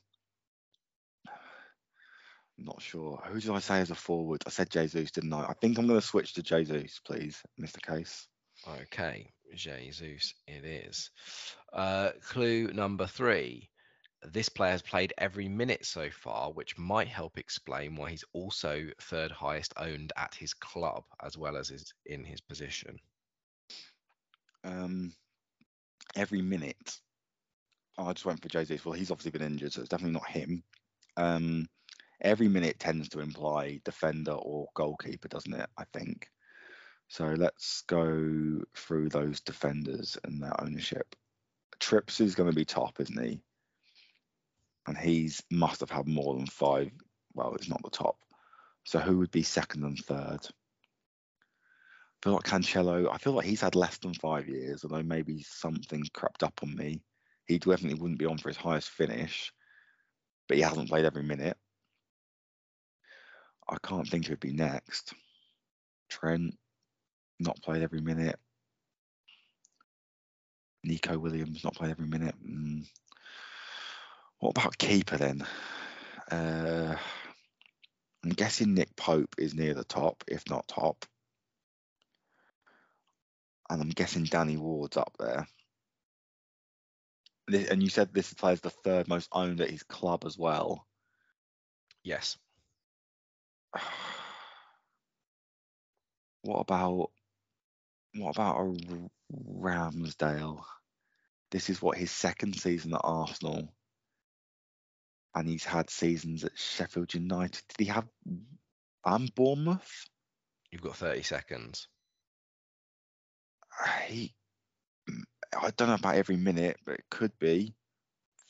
Not sure. Who did I say as a forward? I said Jesus, didn't I? I think I'm going to switch to Jesus, please, Mr. Case. Okay, Jesus, it is. Uh, clue number three. This player has played every minute so far, which might help explain why he's also third highest owned at his club as well as his, in his position. Um, every minute. Oh, I just went for Jesus. Well, he's obviously been injured, so it's definitely not him. Um, every minute tends to imply defender or goalkeeper, doesn't it? I think. So let's go through those defenders and their ownership. Trips is going to be top, isn't he? And he's must have had more than five. Well, it's not the top. So who would be second and third? I feel like Cancelo. I feel like he's had less than five years, although maybe something crept up on me. He definitely wouldn't be on for his highest finish, but he hasn't played every minute. I can't think who'd be next. Trent, not played every minute. Neco Williams, not played every minute. Mm. What about keeper then? Uh, I'm guessing Nick Pope is near the top, if not top. And I'm guessing Danny Ward's up there. And you said this player's the third most owned at his club as well. Yes. What about what about a Ramsdale? This is what his second season at Arsenal, and he's had seasons at Sheffield United. Did he have and Bournemouth? You've got 30 seconds. He, I don't know about every minute, but it could be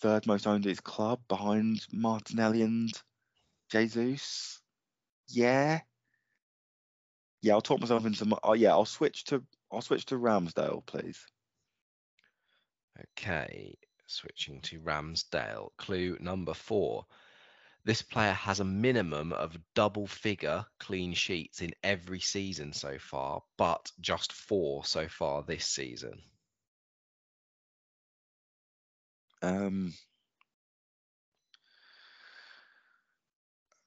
third most owned at his club behind Martinelli and Jesus. Yeah, yeah. I'll talk myself into. my- Oh yeah, I'll switch to. I'll switch to Ramsdale, please. Okay, switching to Ramsdale. Clue number four. This player has a minimum of double figure clean sheets in every season so far, but just four so far this season. Um,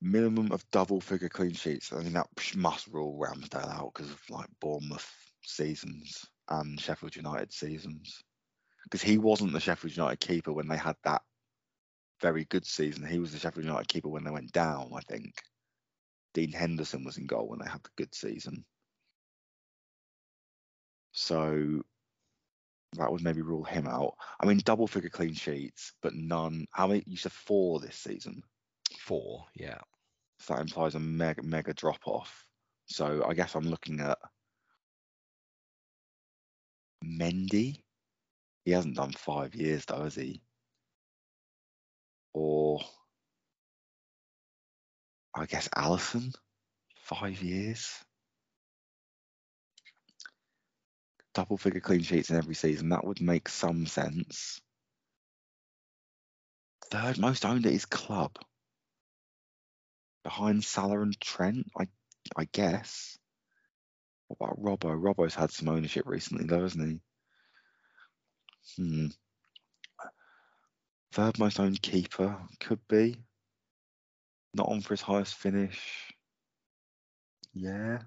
minimum of double figure clean sheets. I mean that must rule Ramsdale out because of like Bournemouth seasons and Sheffield United seasons. Because he wasn't the Sheffield United keeper when they had that very good season. He was the Sheffield United keeper when they went down. I think Dean Henderson was in goal when they had the good season. So that would maybe rule him out. I mean, double figure clean sheets, but none. How many? You said four this season. Four, yeah. So that implies a mega mega drop off. So I guess I'm looking at Mendy. He hasn't done five years though, has he? or I guess Alisson, five years. Double figure clean sheets in every season. That would make some sense. Third most owned at his club. Behind Salah and Trent, I I guess. What about Robbo? Robbo's had some ownership recently though, hasn't he? Hmm. Third most owned keeper could be. Not on for his highest finish. Yeah.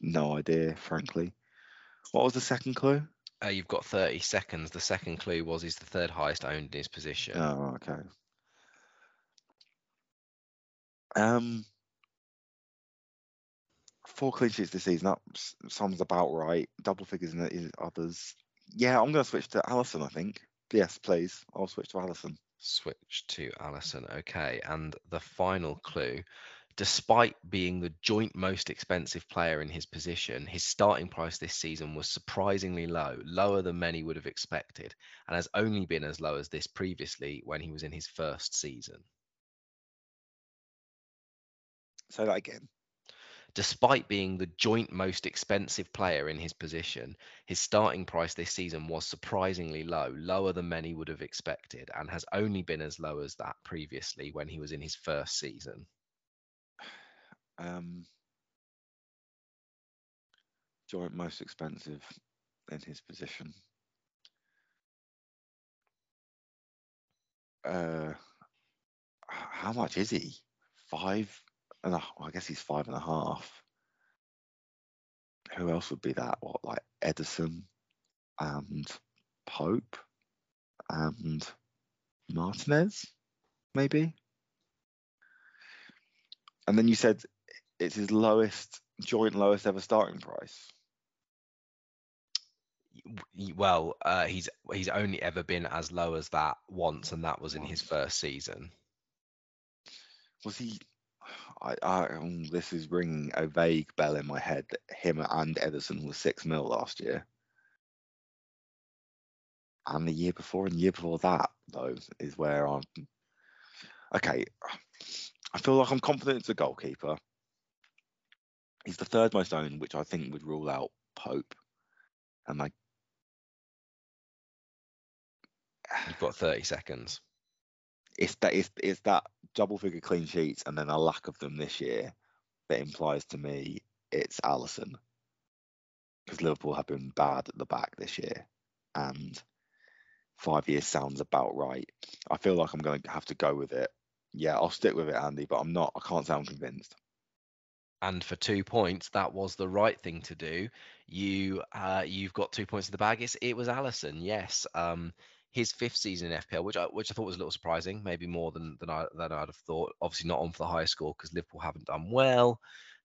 No idea, frankly. What was the second clue? Uh, you've got 30 seconds. The second clue was he's the third highest owned in his position. Oh, okay. Um, four clean sheets this season. That sounds about right. Double figures in the in others. Yeah, I'm going to switch to Alisson. I think. Yes, please. I'll switch to Alisson. Switch to Alisson. Okay. And the final clue despite being the joint most expensive player in his position, his starting price this season was surprisingly low, lower than many would have expected, and has only been as low as this previously when he was in his first season. Say that again. Despite being the joint most expensive player in his position, his starting price this season was surprisingly low, lower than many would have expected, and has only been as low as that previously when he was in his first season. Um, joint most expensive in his position. Uh, how much is he? Five and a, well, I guess he's five and a half. Who else would be that? What like Ederson and Pope and Martinez, maybe? And then you said it's his lowest joint lowest ever starting price. Well, uh, he's he's only ever been as low as that once, and that was in his first season. Was he? I, I um, this is ringing a vague bell in my head that him and Ederson were six mil last year, and the year before and the year before that though is where I'm. Okay, I feel like I'm confident it's a goalkeeper. He's the third most owned, which I think would rule out Pope, and like You've got 30 seconds. it's that it's, it's that double figure clean sheets and then a lack of them this year that implies to me it's Alisson because Liverpool have been bad at the back this year and five years sounds about right. I feel like I'm going to have to go with it. Yeah, I'll stick with it, Andy, but I'm not. I can't I'm convinced. And for two points, that was the right thing to do. You uh, you've got two points in the bag. It's, it was Alisson, yes. Um, his fifth season in FPL, which I which I thought was a little surprising, maybe more than than I than I'd have thought. Obviously not on for the highest score because Liverpool haven't done well.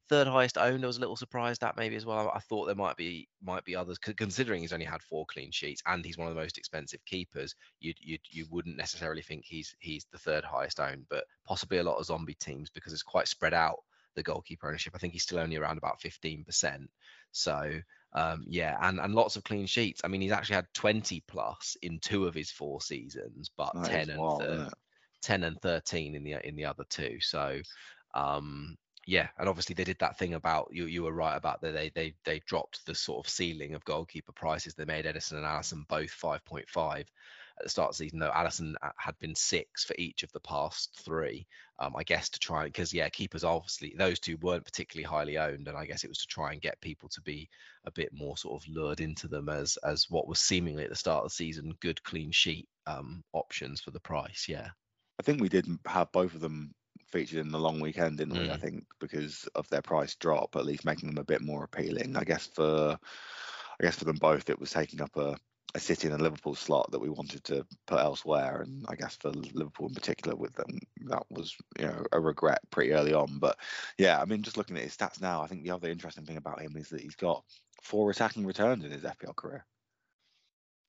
Third highest owned, I was a little surprised at maybe as well. I, I thought there might be might be others considering he's only had four clean sheets and he's one of the most expensive keepers. You you you wouldn't necessarily think he's he's the third highest owned, but possibly a lot of zombie teams because it's quite spread out the goalkeeper ownership. I think he's still only around about 15%. So um, yeah, and and lots of clean sheets. I mean, he's actually had 20 plus in two of his four seasons, but That is 10 and wild, thir- isn't it? 10 and 13 in the in the other two. So um yeah, and obviously they did that thing about you you were right about that they they they dropped the sort of ceiling of goalkeeper prices. They made Ederson and Alisson both 5.5 at the start of the season, though Alisson uh, had been six for each of the past three. Um, I guess to try because yeah, keepers obviously those two weren't particularly highly owned, and I guess it was to try and get people to be a bit more sort of lured into them as as what was seemingly at the start of the season good clean sheet um, options for the price. Yeah. I think we did have both of them featured in the long weekend, didn't we? I Mm. think because of their price drop, at least making them a bit more appealing. I guess for, I guess for them both, it was taking up a, a City and a Liverpool slot that we wanted to put elsewhere, and I guess for Liverpool in particular, with them, that was you know a regret pretty early on. But yeah, I mean, just looking at his stats now, I think the other interesting thing about him is that he's got four attacking returns in his FPL career.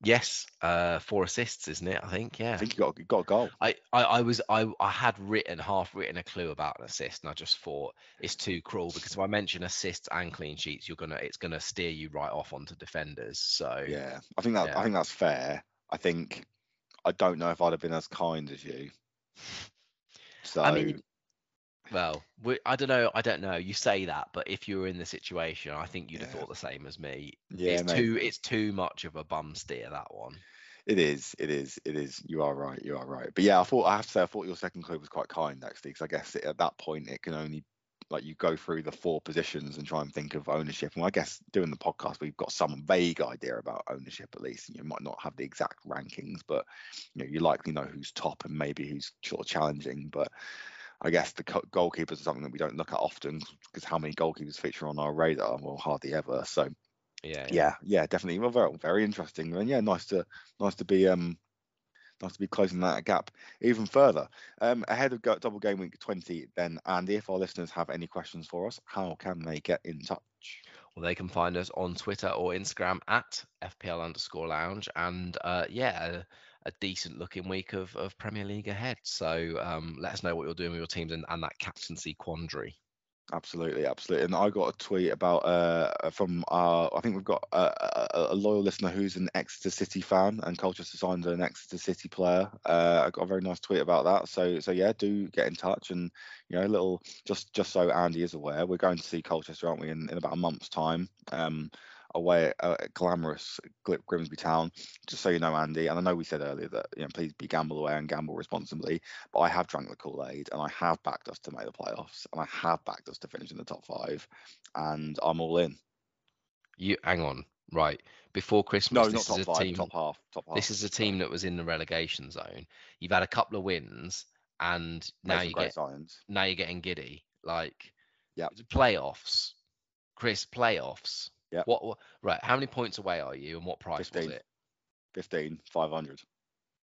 Yes, uh, four assists, isn't it? I think. Yeah. I think he got he got a goal. I, I, I was I, I had written half written a clue about an assist and I just thought it's too cruel because if I mention assists and clean sheets you're gonna it's gonna steer you right off onto defenders so Yeah, I think that Yeah. I think that's fair. I think I don't know if I'd have been as kind as you So I mean, well, we, I don't know. I don't know. You say that, but if you were in the situation, I think you'd have Yeah. thought the same as me. yeah, it's mate, too. It's too much of a bum steer that one. it is, it is, it is. You are right, you are right. But yeah, I thought I have to say I thought your second clue was quite kind actually, because I guess it, at that point it can only like you go through the four positions and try and think of ownership. And I guess doing the podcast, we've got some vague idea about ownership at least. You might not have the exact rankings, but you know you likely know who's top and maybe who's sort of challenging. But I guess the goalkeepers are something that we don't look at often because how many goalkeepers feature on our radar? Well, hardly ever. So Yeah. yeah, yeah, definitely. Well, very, very interesting. And yeah, nice to nice to be um nice to be closing that gap even further. Um, ahead of go- double game week 20, then Andy, if our listeners have any questions for us, how can they get in touch? Well, they can find us on Twitter or Instagram at FPL underscore lounge. And uh, yeah, a, decent looking week of, of Premier League ahead. So um, let us know what you're doing with your teams and, and that captaincy quandary. Absolutely, absolutely. And I got a tweet about uh from our I think we've got a, a, a loyal listener who's an Exeter City fan and Colchester signed an Exeter City player. Uh, I got a very nice tweet about that. So so yeah, do get in touch and you know a little just just so Andy is aware, we're going to see Colchester, aren't we, in, in about a month's time. Um, away at, uh, glamorous Gl- Grimsby Town. Just so you know, Andy, and I know we said earlier that you know please be gamble away and gamble responsibly. But I have drank the Kool Aid, and I have backed us to make the playoffs, and I have backed us to finish in the top five, and I'm all in. You hang on, right? Before No, Christmas, not this is a five, team. top half, top half. This is a team that was in the relegation zone. You've had a couple of wins, and now you get signs. now you're getting giddy. Like, yeah, playoffs, Chris, playoffs. Yep. What, what? Right. How many points away are you, and what price was 15. it? 15, 500.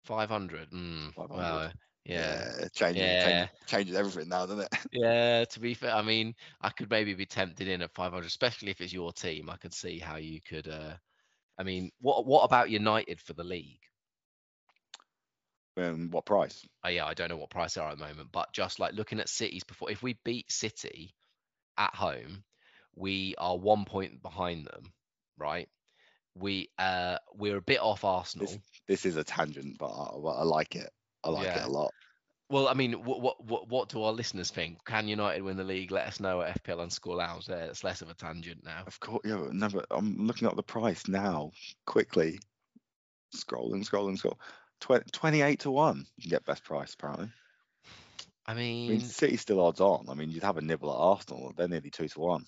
Five hundred. Mm, 500. well, yeah. changes, Yeah. changes, changes everything now, doesn't it? Yeah, to be fair, I mean, I could maybe be tempted in at 500, especially if it's your team. I could see how you could. Uh, I mean, what what about United for the league? um, what price? Oh, yeah, I don't know what price they are at the moment, but just like looking at City's before, if we beat City at home, we are one point behind them, right? We uh we're a bit off Arsenal. This, this is a tangent, but I, I like it. I like it a lot. Well, I mean, what what what what do our listeners think? Can United win the league? Let us know at FPL underscore lounge. There, it's less of a tangent now. Of course, yeah. No, but I'm looking up the price now, quickly. Scrolling, scrolling, scroll. Tw- 28 to 1. You can get best price, apparently. I I mean, City still odds on. I mean, you'd have a nibble at Arsenal. They're nearly 2 to 1.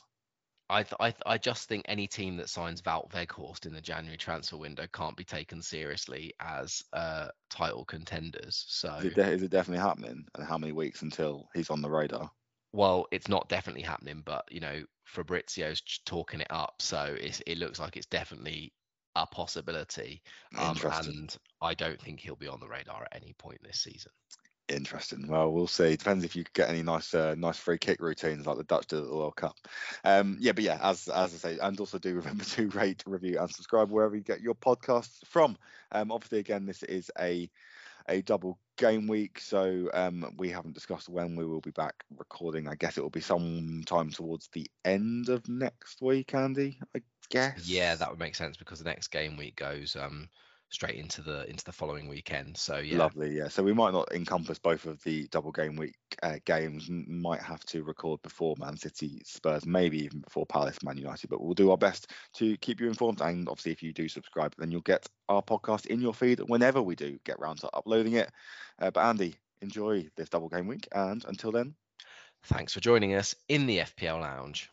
I, th- I, th- I just think any team that signs Wout Weghorst in the January transfer window can't be taken seriously as uh, title contenders. So, Is it, de- is it definitely happening? And how many weeks until he's on the radar? well, it's not definitely happening, but you know, Fabrizio's talking it up, so it's, it looks like it's definitely a possibility. Um, and I don't think he'll be on the radar at any point this season. Interesting. Well, we'll see. Depends if you get any nice, uh, nice free kick routines like the Dutch did at the World Cup. Um, yeah, but yeah, as as I say, and also do remember to rate, review, and subscribe wherever you get your podcasts from. Um, obviously, again, this is a a double game week, so um, we haven't discussed when we will be back recording. I guess it will be sometime towards the end of next week, Andy. I guess. Yeah, that would make sense because the next game week goes um, straight into the into the following weekend. So yeah, Lovely, yeah. So we might not encompass both of the double game week uh, games. Might have to record before Man City, Spurs, maybe even before Palace, Man United. But we'll do our best to keep you informed. And obviously, if you do subscribe, then you'll get our podcast in your feed whenever we do get round to uploading it. Uh, but Andy, enjoy this double game week, and until then. thanks for joining us in the FPL Lounge.